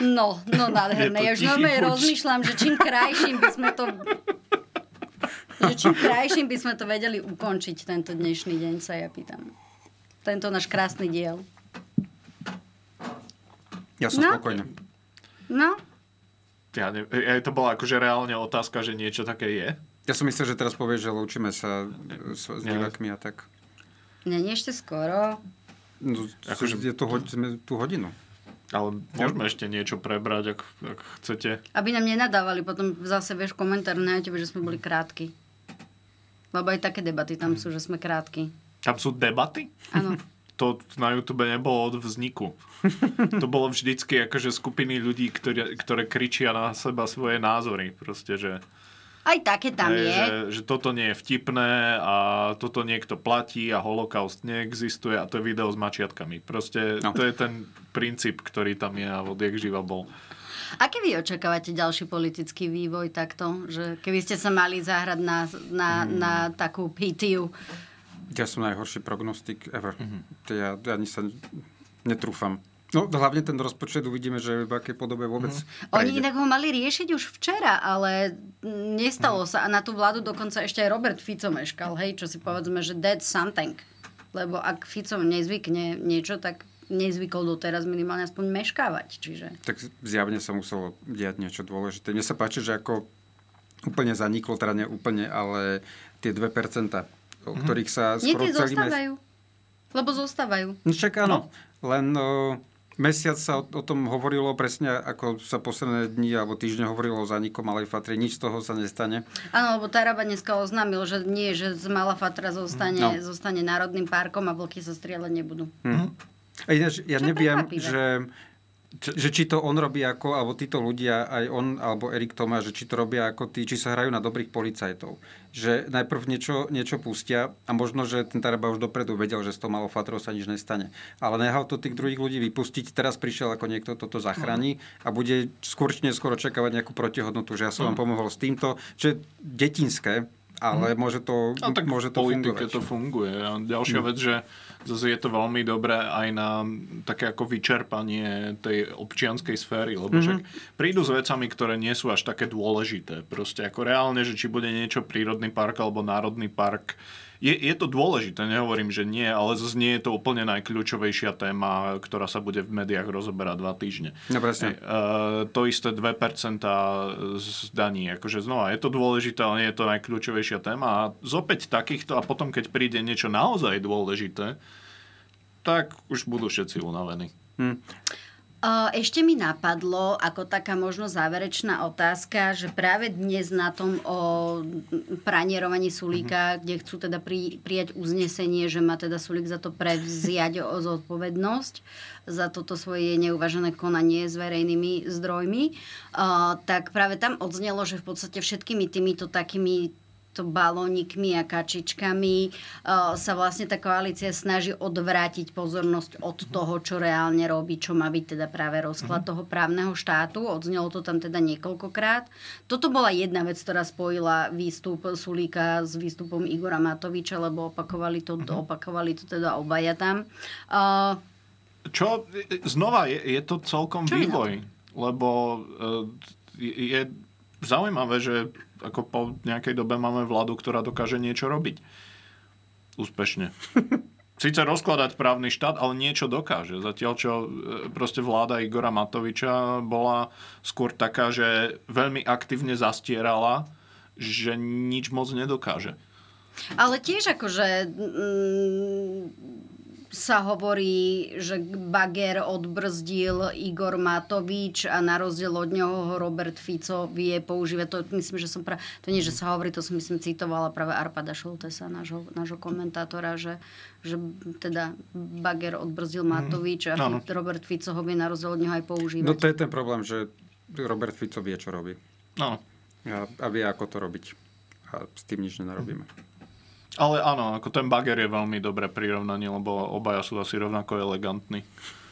No, no nádherné. Ja už normálne rozmýšľam, že čím krajším by sme to... Že čím krajším by sme to vedeli ukončiť tento dnešný deň, sa ja pýtam. Tento náš krásny diel. Ja som No. spokojný. No, Ja ne, ja, to bola akože reálne otázka, že niečo také je. Ja som myslel, že teraz povieš, že lúčime sa s, s divákmi a tak. nie, nie ešte skoro. No, akože je to, sme tú hodinu. Ale môžeme ešte niečo prebrať, ak, ak chcete. Aby nám nenadávali potom zase, vieš, komentár na YouTube, že sme boli krátki. Lebo aj také debaty tam sú, že sme krátki. Tam sú debaty? Áno. To na YouTube nebolo od vzniku. To bolo vždycky akože skupiny ľudí, ktoré, ktoré kričia na seba svoje názory. Proste, že, Aj také tam je. že, že toto nie je vtipné a toto niekto platí a holokaust neexistuje a to je video s mačiatkami. Proste No. to je ten princíp, ktorý tam je a odjak živa bol. Aké vy očakávate ďalší politický vývoj takto? Že keby ste sa mali zahrať na, na, Hmm. na takú PTU. Ja som najhorší prognostik ever. Mhm. To Ja, ja ani sa netrúfam. No hlavne ten rozpočet uvidíme, že v akej podobe vôbec mm. Oni inak ho mali riešiť už včera, ale nestalo mm. sa. A na tú vládu dokonca ešte aj Robert Fico meškal, hej, čo si povedzme, že dead something. Lebo ak Fico nezvykne niečo, tak nezvykol doteraz minimálne aspoň meškávať. Čiže... Tak zjavne sa muselo diať niečo dôležité. Mne sa páči, že ako úplne zaniklo, teda nie úplne, ale tie 2%, o mm. ktorých sa skoro Nie, zostávajú. Mes... Lebo zostávajú. No však áno, no. len no, mesiac sa o, o tom hovorilo presne, ako sa posledné dni alebo týždne hovorilo o zaniku Malej Fatry. Nič z toho sa nestane. Áno, lebo Taraba dneska oznámil, že nie, že z Malá Fatra zostane, no. zostane národným parkom a vlky sa strieľať nebudú. Mm. A ináč, ja neviem, že že či to on robí ako, alebo títo ľudia, aj on, alebo Erik Tomáš, že či to robia ako tí, či sa hrajú na dobrých policajtov. Že najprv niečo, niečo pustia a možno, že ten Taraba už dopredu vedel, že s tou malou fatrou sa nič nestane. Ale nehal to tých druhých ľudí vypustiť. Teraz prišiel ako niekto toto zachráni a bude skôr skoro čakávať nejakú protihodnotu, že ja som vám pomohol s týmto, čo je detinské, ale môže to, no, tak môže to fungovať. to funguje. A ďalšia mm. vec, že zase je to veľmi dobré aj na také ako vyčerpanie tej občianskej sféry, lebo mm-hmm. však prídu s vecami, ktoré nie sú až také dôležité. Proste ako reálne, že či bude niečo prírodný park alebo národný park, je, je to dôležité, nehovorím, že nie, ale zase nie je to úplne najkľúčovejšia téma, ktorá sa bude v médiách rozoberať dva týždne. No presne. Uh, to isté 2% z daní. Akože znova, je to dôležité, ale nie je to najkľúčovejšia téma. A z opäť takýchto, a potom keď príde niečo naozaj dôležité, tak už budú všetci unavení. Hm. Ešte mi napadlo, ako taká možno záverečná otázka, že práve dnes na tom o pranierovaní Sulíka, mm-hmm. kde chcú teda pri, prijať uznesenie, že má teda Sulík za to prevziať o zodpovednosť za toto svoje neuvažené konanie s verejnými zdrojmi, tak práve tam odznelo, že v podstate všetkými týmito takými to balónikmi a kačičkami uh, sa vlastne tá koalícia snaží odvrátiť pozornosť od mhm. toho, čo reálne robí, čo má byť teda práve rozklad uh-huh. toho právneho štátu. Odznelo to tam teda niekoľkokrát. Toto bola jedna vec, ktorá spojila výstup Sulíka s výstupom Igora Matoviča, lebo opakovali to, uh-huh. opakovali to teda obaja tam. Uh, čo, znova, je, je to celkom čo vývoj, lebo uh, je zaujímavé, že ako po nejakej dobe máme vládu, ktorá dokáže niečo robiť. Úspešne. Sice rozkladať právny štát, ale niečo dokáže. Zatiaľ, čo e, proste vláda Igora Matoviča bola skôr taká, že veľmi aktívne zastierala, že nič moc nedokáže. Ale tiež akože mm, sa hovorí, že Bager odbrzdil Igor Matovič a na rozdiel od neho Robert Fico vie používať. To myslím, že som pra... To nie, že sa hovorí, to som myslím citovala práve Arpada Šultesa, nášho, nášho komentátora, že, že teda Bager odbrzdil mhm. Matovič a mm, Robert Fico ho vie na rozdiel od neho aj používať. No to je ten problém, že Robert Fico vie, čo robí. No. A, a vie, ako to robiť. A s tým nič nenarobíme. Mm. Ale áno, ako ten bager je veľmi dobré prirovnanie, lebo obaja sú asi rovnako elegantní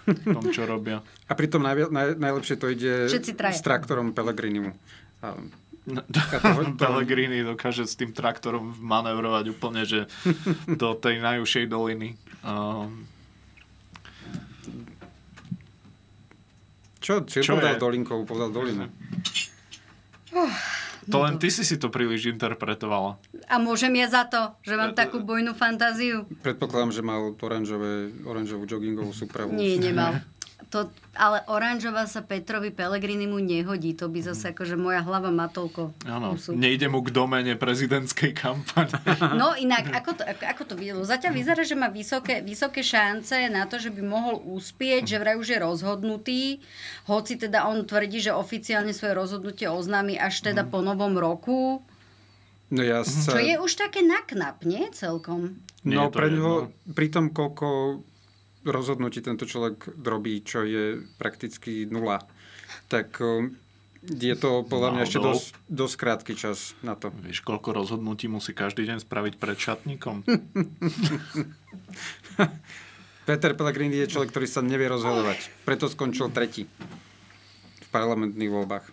v tom, čo robia. A pritom naj, naj, najlepšie to ide s traktorom Pelegrinimu. A, Pellegrini dokáže s tým traktorom manevrovať úplne, že do tej najúžšej doliny. Um, čo, čo, čo povedal Dolinkovú? Povedal Dolinu. Uh. To len ty si si to príliš interpretovala. A môžem ja za to, že mám takú bojnú fantáziu? Predpokladám, že mal oranžové, oranžovú joggingovú súpravu. Nie, nemal. To, ale oranžová sa Petrovi Pelegrini mu nehodí. To by zase akože moja hlava má toľko. Áno, nejde mu k domene prezidentskej kampane. No inak, ako to, ako, ako to videlo? Zatiaľ vyzerá, že má vysoké, vysoké šance na to, že by mohol úspieť, že vraj už je rozhodnutý. Hoci teda on tvrdí, že oficiálne svoje rozhodnutie oznámi až teda po novom roku. No ja sa... Čo je už také naknap, nie celkom? No, pre ňoho, pri tom, koľko rozhodnutí tento človek robí, čo je prakticky nula, tak um, je to podľa mňa ešte dosť, dosť krátky čas na to. Vieš, koľko rozhodnutí musí každý deň spraviť pred šatníkom? Peter Pellegrini je človek, ktorý sa nevie rozhodovať. Preto skončil tretí v parlamentných voľbách.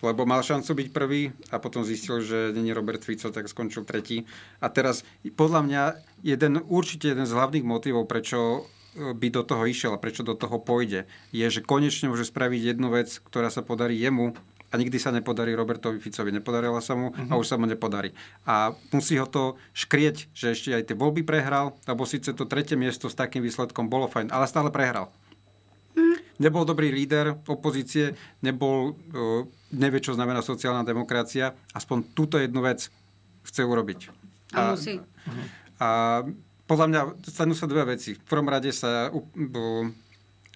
Lebo mal šancu byť prvý a potom zistil, že není Robert Fico, tak skončil tretí. A teraz, podľa mňa, jeden, určite jeden z hlavných motivov, prečo by do toho išiel a prečo do toho pôjde, je, že konečne môže spraviť jednu vec, ktorá sa podarí jemu a nikdy sa nepodarí Robertovi Ficovi. Nepodarila sa mu uh-huh. a už sa mu nepodarí. A musí ho to škrieť, že ešte aj tie voľby prehral, lebo síce to tretie miesto s takým výsledkom bolo fajn, ale stále prehral. Uh-huh. Nebol dobrý líder opozície, nebol, uh, nevie, čo znamená sociálna demokracia, aspoň túto jednu vec chce urobiť. A, a musí. A podľa mňa stanú sa dve veci. V prvom rade sa uh,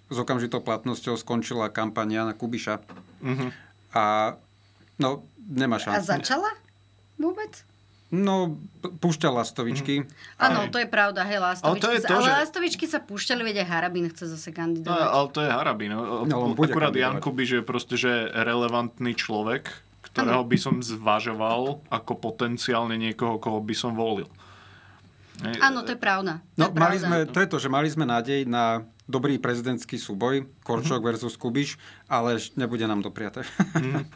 s okamžitou platnosťou skončila kampania na Kubiša. Uh-huh. A no, nemá šancu. A začala vôbec? No, púšťa lastovičky. Áno, to je pravda, hej, lastovičky. Ale, to je to, ale že... lastovičky sa púšťali, veď aj Harabín chce zase kandidovať. No, ale to je Harabín. No, no Akurát Jan Kubiš je proste, že relevantný človek, ktorého ano. by som zvažoval ako potenciálne niekoho, koho by som volil. Áno, to je pravda. To no, je mali pravda. sme, to je to, že mali sme nádej na dobrý prezidentský súboj, Korčok uh-huh. versus Kubiš, ale nebude nám dopriate. Uh-huh.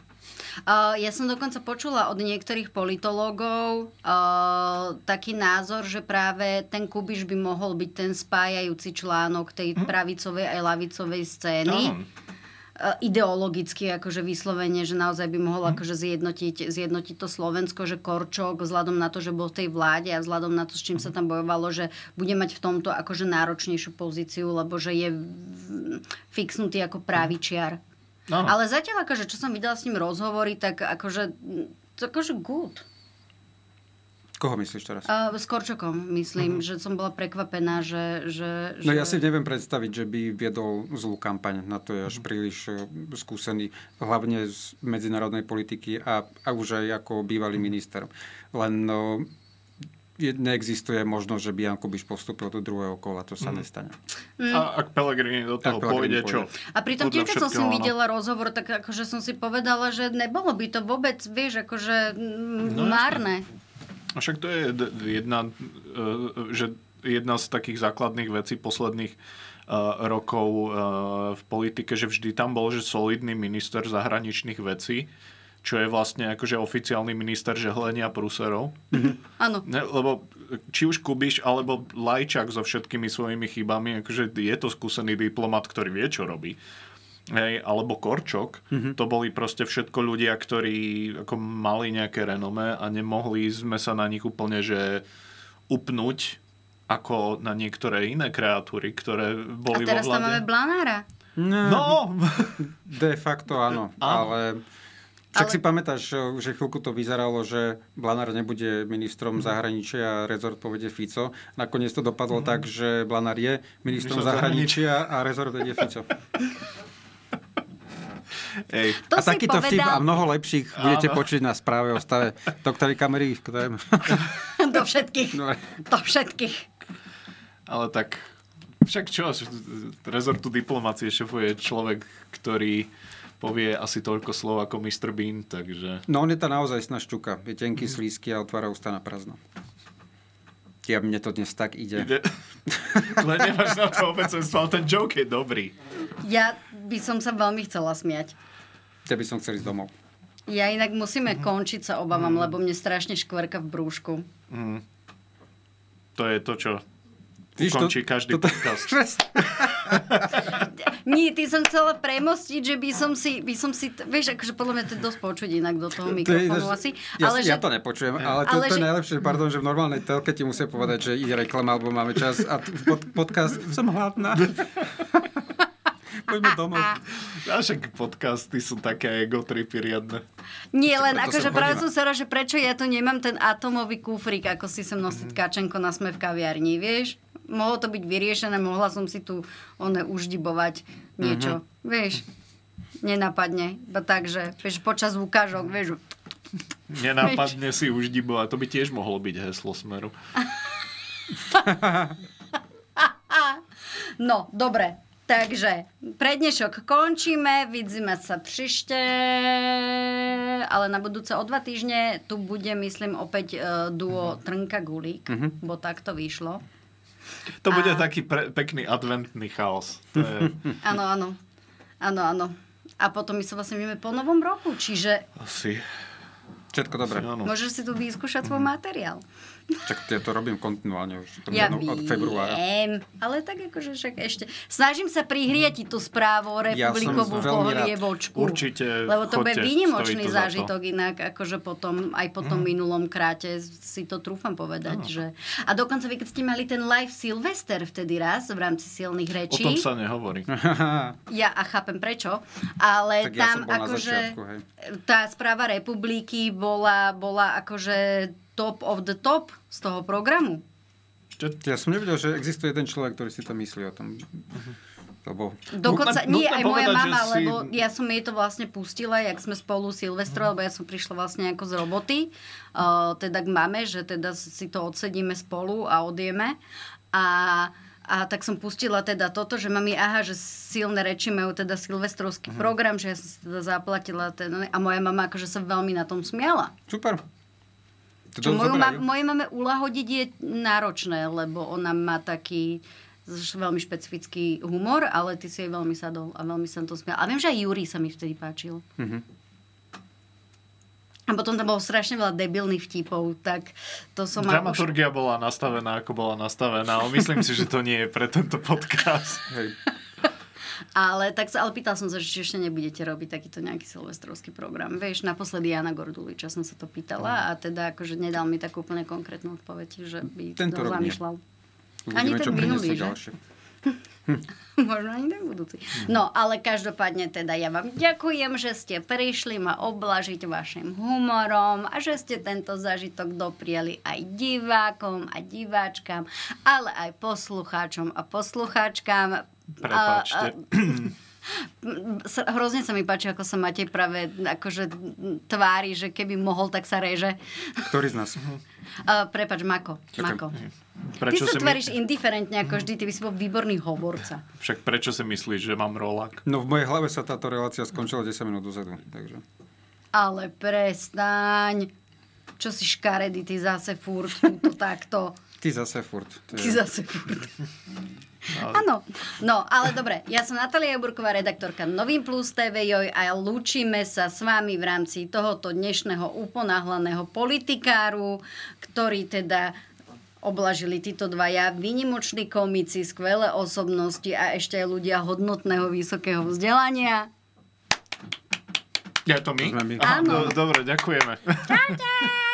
Uh, ja som dokonca počula od niektorých politológov uh, taký názor, že práve ten Kubiš by mohol byť ten spájajúci článok tej uh-huh. pravicovej aj lavicovej scény. Uh-huh ideologicky akože vyslovene, že naozaj by mohol mhm. akože zjednotiť, zjednotiť to Slovensko, že Korčok vzhľadom na to, že bol v tej vláde a vzhľadom na to, s čím sa tam bojovalo, že bude mať v tomto akože náročnejšiu pozíciu, lebo že je fixnutý ako pravičiar. No. Ale zatiaľ akože, čo som videla s ním rozhovory, tak akože, akože good. Koho myslíš teraz? Uh, s Korčokom, myslím, uh-huh. že som bola prekvapená, že, že, No ja si neviem predstaviť, že by viedol zlú kampaň. Na to je až uh-huh. príliš uh, skúsený, hlavne z medzinárodnej politiky a, a už aj ako bývalý uh-huh. minister. Len no, neexistuje možnosť, že by Jan Kubiš postupil do druhého kola. To sa mm. nestane. Mm. A ak Pelegrini do toho pôjde, čo? A pritom tiež, keď som si videla rozhovor, tak akože som si povedala, že nebolo by to vôbec, vieš, akože no, márne. Jasne. A však to je jedna, e, že jedna z takých základných vecí posledných e, rokov e, v politike, že vždy tam bol, že solidný minister zahraničných vecí, čo je vlastne akože oficiálny minister žehlenia prúserov. Áno. Ne, lebo či už Kubiš alebo Lajčák so všetkými svojimi chybami, akože je to skúsený diplomat, ktorý vie, čo robí hej, alebo Korčok, mm-hmm. to boli proste všetko ľudia, ktorí ako mali nejaké renome a nemohli sme sa na nich úplne, že upnúť ako na niektoré iné kreatúry, ktoré boli A teraz vo tam máme Blanára. No. no. De facto áno, áno. ale... Však ale... si pamätáš, že chvíľku to vyzeralo, že Blanár nebude ministrom mm. zahraničia a rezort povede Fico. Nakoniec to dopadlo mm. tak, že Blanár je ministrom zahraničia a rezort vedie Fico. Ej. To a takýto povedal... vtip a mnoho lepších Áno. budete počuť na správe o stave doktory kamery. Do všetkých. No. Do všetkých. Ale tak však čo, rezortu diplomácie šefuje človek, ktorý povie asi toľko slov ako Mr. Bean, takže... No on je tá naozaj šťuka. Je tenký, mm. slízky a otvára ústa na prázdno. Ja mne to dnes tak ide. ide. Len nemáš na to obecenstvo, ale ten joke je dobrý. Ja by som sa veľmi chcela smiať. Ja by som chcel ísť domov. Ja inak musíme mm. končiť, sa obávam, mm. lebo mne strašne škvrka v brúšku. Mm. To je to, čo Víš, ukončí to, každý to, podcast. Nie, ty som chcela premostiť, že by som si, by som si vieš, akože podľa mňa to je dosť počuť inak do toho mikrofónu asi. Ja, ale ja že, to nepočujem, ale to, ale to je že, najlepšie, pardon, že v normálnej telke ti musia povedať, že ide reklama, alebo máme čas a pod, podcast, som hladná. Poďme domov. A však podcasty sú také ego tripy riadne. Nie, len akože práve som sa že prečo ja tu nemám ten atomový kufrík, ako si sem nosiť mm. kačenko na sme v kaviarni, vieš? Mohlo to byť vyriešené, mohla som si tu one uždibovať niečo, mm-hmm. vieš? Nenapadne. Takže, vieš, počas ukážok, vieš, Nenápadne si už dibovať. To by tiež mohlo byť heslo Smeru. no, dobre. Takže pre dnešok končíme, vidíme sa příště, ale na budúce o dva týždne tu bude, myslím, opäť uh, duo Trnka Gulík, mm-hmm. bo tak to vyšlo. To bude a... taký pre, pekný adventný chaos. Je... Áno, áno. Áno, áno. A potom my sa vlastne vieme po novom roku, čiže... Asi. Všetko dobré. Môžeš si tu vyskúšať svoj materiál. Čak ja to robím kontinuálne už Ja od februára. viem, ale tak akože však ešte... Snažím sa prihrieť ti tú správu o Ja republikovú veľmi rád. pohrievočku. Určite Lebo to bude výnimočný to za to. zážitok inak, akože potom, aj po tom minulom kráte si to trúfam povedať, že... A dokonca vy, keď ste mali ten live Silvester vtedy raz v rámci silných O rečí, tom sa nehovorí. ja a chápem prečo, ale Tak ja tam na akože začiatku, hej. tá správa republiky bola, bola akože top of the top z toho programu. Ja som nevedel, že existuje jeden človek, ktorý si to myslí o tom. Lebo... Dokonca, Nutné- nie nutné aj moja mama, si- lebo ja som jej to vlastne pustila, jak sme spolu Silvestro, lebo ja som prišla vlastne ako z roboty, uh, teda k mame, že teda si to odsedíme spolu a odjeme. A a tak som pustila teda toto, že mami, aha, že silné reči majú teda silvestrovský program, že ja som si teda zaplatila ten, a moja mama akože sa veľmi na tom smiala. Super. Čo moju ma, mojej mame ulahodiť je náročné, lebo ona má taký veľmi špecifický humor, ale ty si jej veľmi sadol a veľmi sa to smial. A viem, že aj Júri sa mi vtedy páčil. Mhm. A potom tam bolo strašne veľa debilných vtipov, tak to som ma už... Dramaturgia bola nastavená, ako bola nastavená, ale myslím si, že to nie je pre tento podcast. Hej. Ale tak sa, ale pýtal som sa, že či ešte nebudete robiť takýto nejaký silvestrovský program. Vieš, naposledy Jana Gorduliča som sa to pýtala a teda akože nedal mi takú úplne konkrétnu odpoveď, že by Tento to zamýšľal. Ani ten minulý, že? ďalšie. Možno ani ten budúci. No, ale každopádne teda ja vám ďakujem, že ste prišli ma oblažiť vašim humorom a že ste tento zážitok doprieli aj divákom a diváčkam, ale aj poslucháčom a poslucháčkam. Prepáčte. A- a- Hrozne sa mi páči, ako sa Matej práve akože tvári, že keby mohol, tak sa reže. Ktorý z nás? Uh, prepač, Mako. Ďakujem. Mako. Prečo ty sa si tváriš my... indiferentne ako vždy, ty by si bol výborný hovorca. Však prečo si myslíš, že mám rolák? No v mojej hlave sa táto relácia skončila 10 minút dozadu. Takže. Ale prestaň. Čo si škaredý, ty zase furt túto takto. Ty zase furt. To Ty je- zase furt. Áno. No, ale dobre. Ja som Natália Jaburková, redaktorka Novým Plus TV Joj a lúčime sa s vami v rámci tohoto dnešného uponáhlaného politikáru, ktorý teda oblažili títo dvaja výnimoční komici, skvelé osobnosti a ešte aj ľudia hodnotného vysokého vzdelania. Je to my? Áno. do, dobre, ďakujeme. Čaute!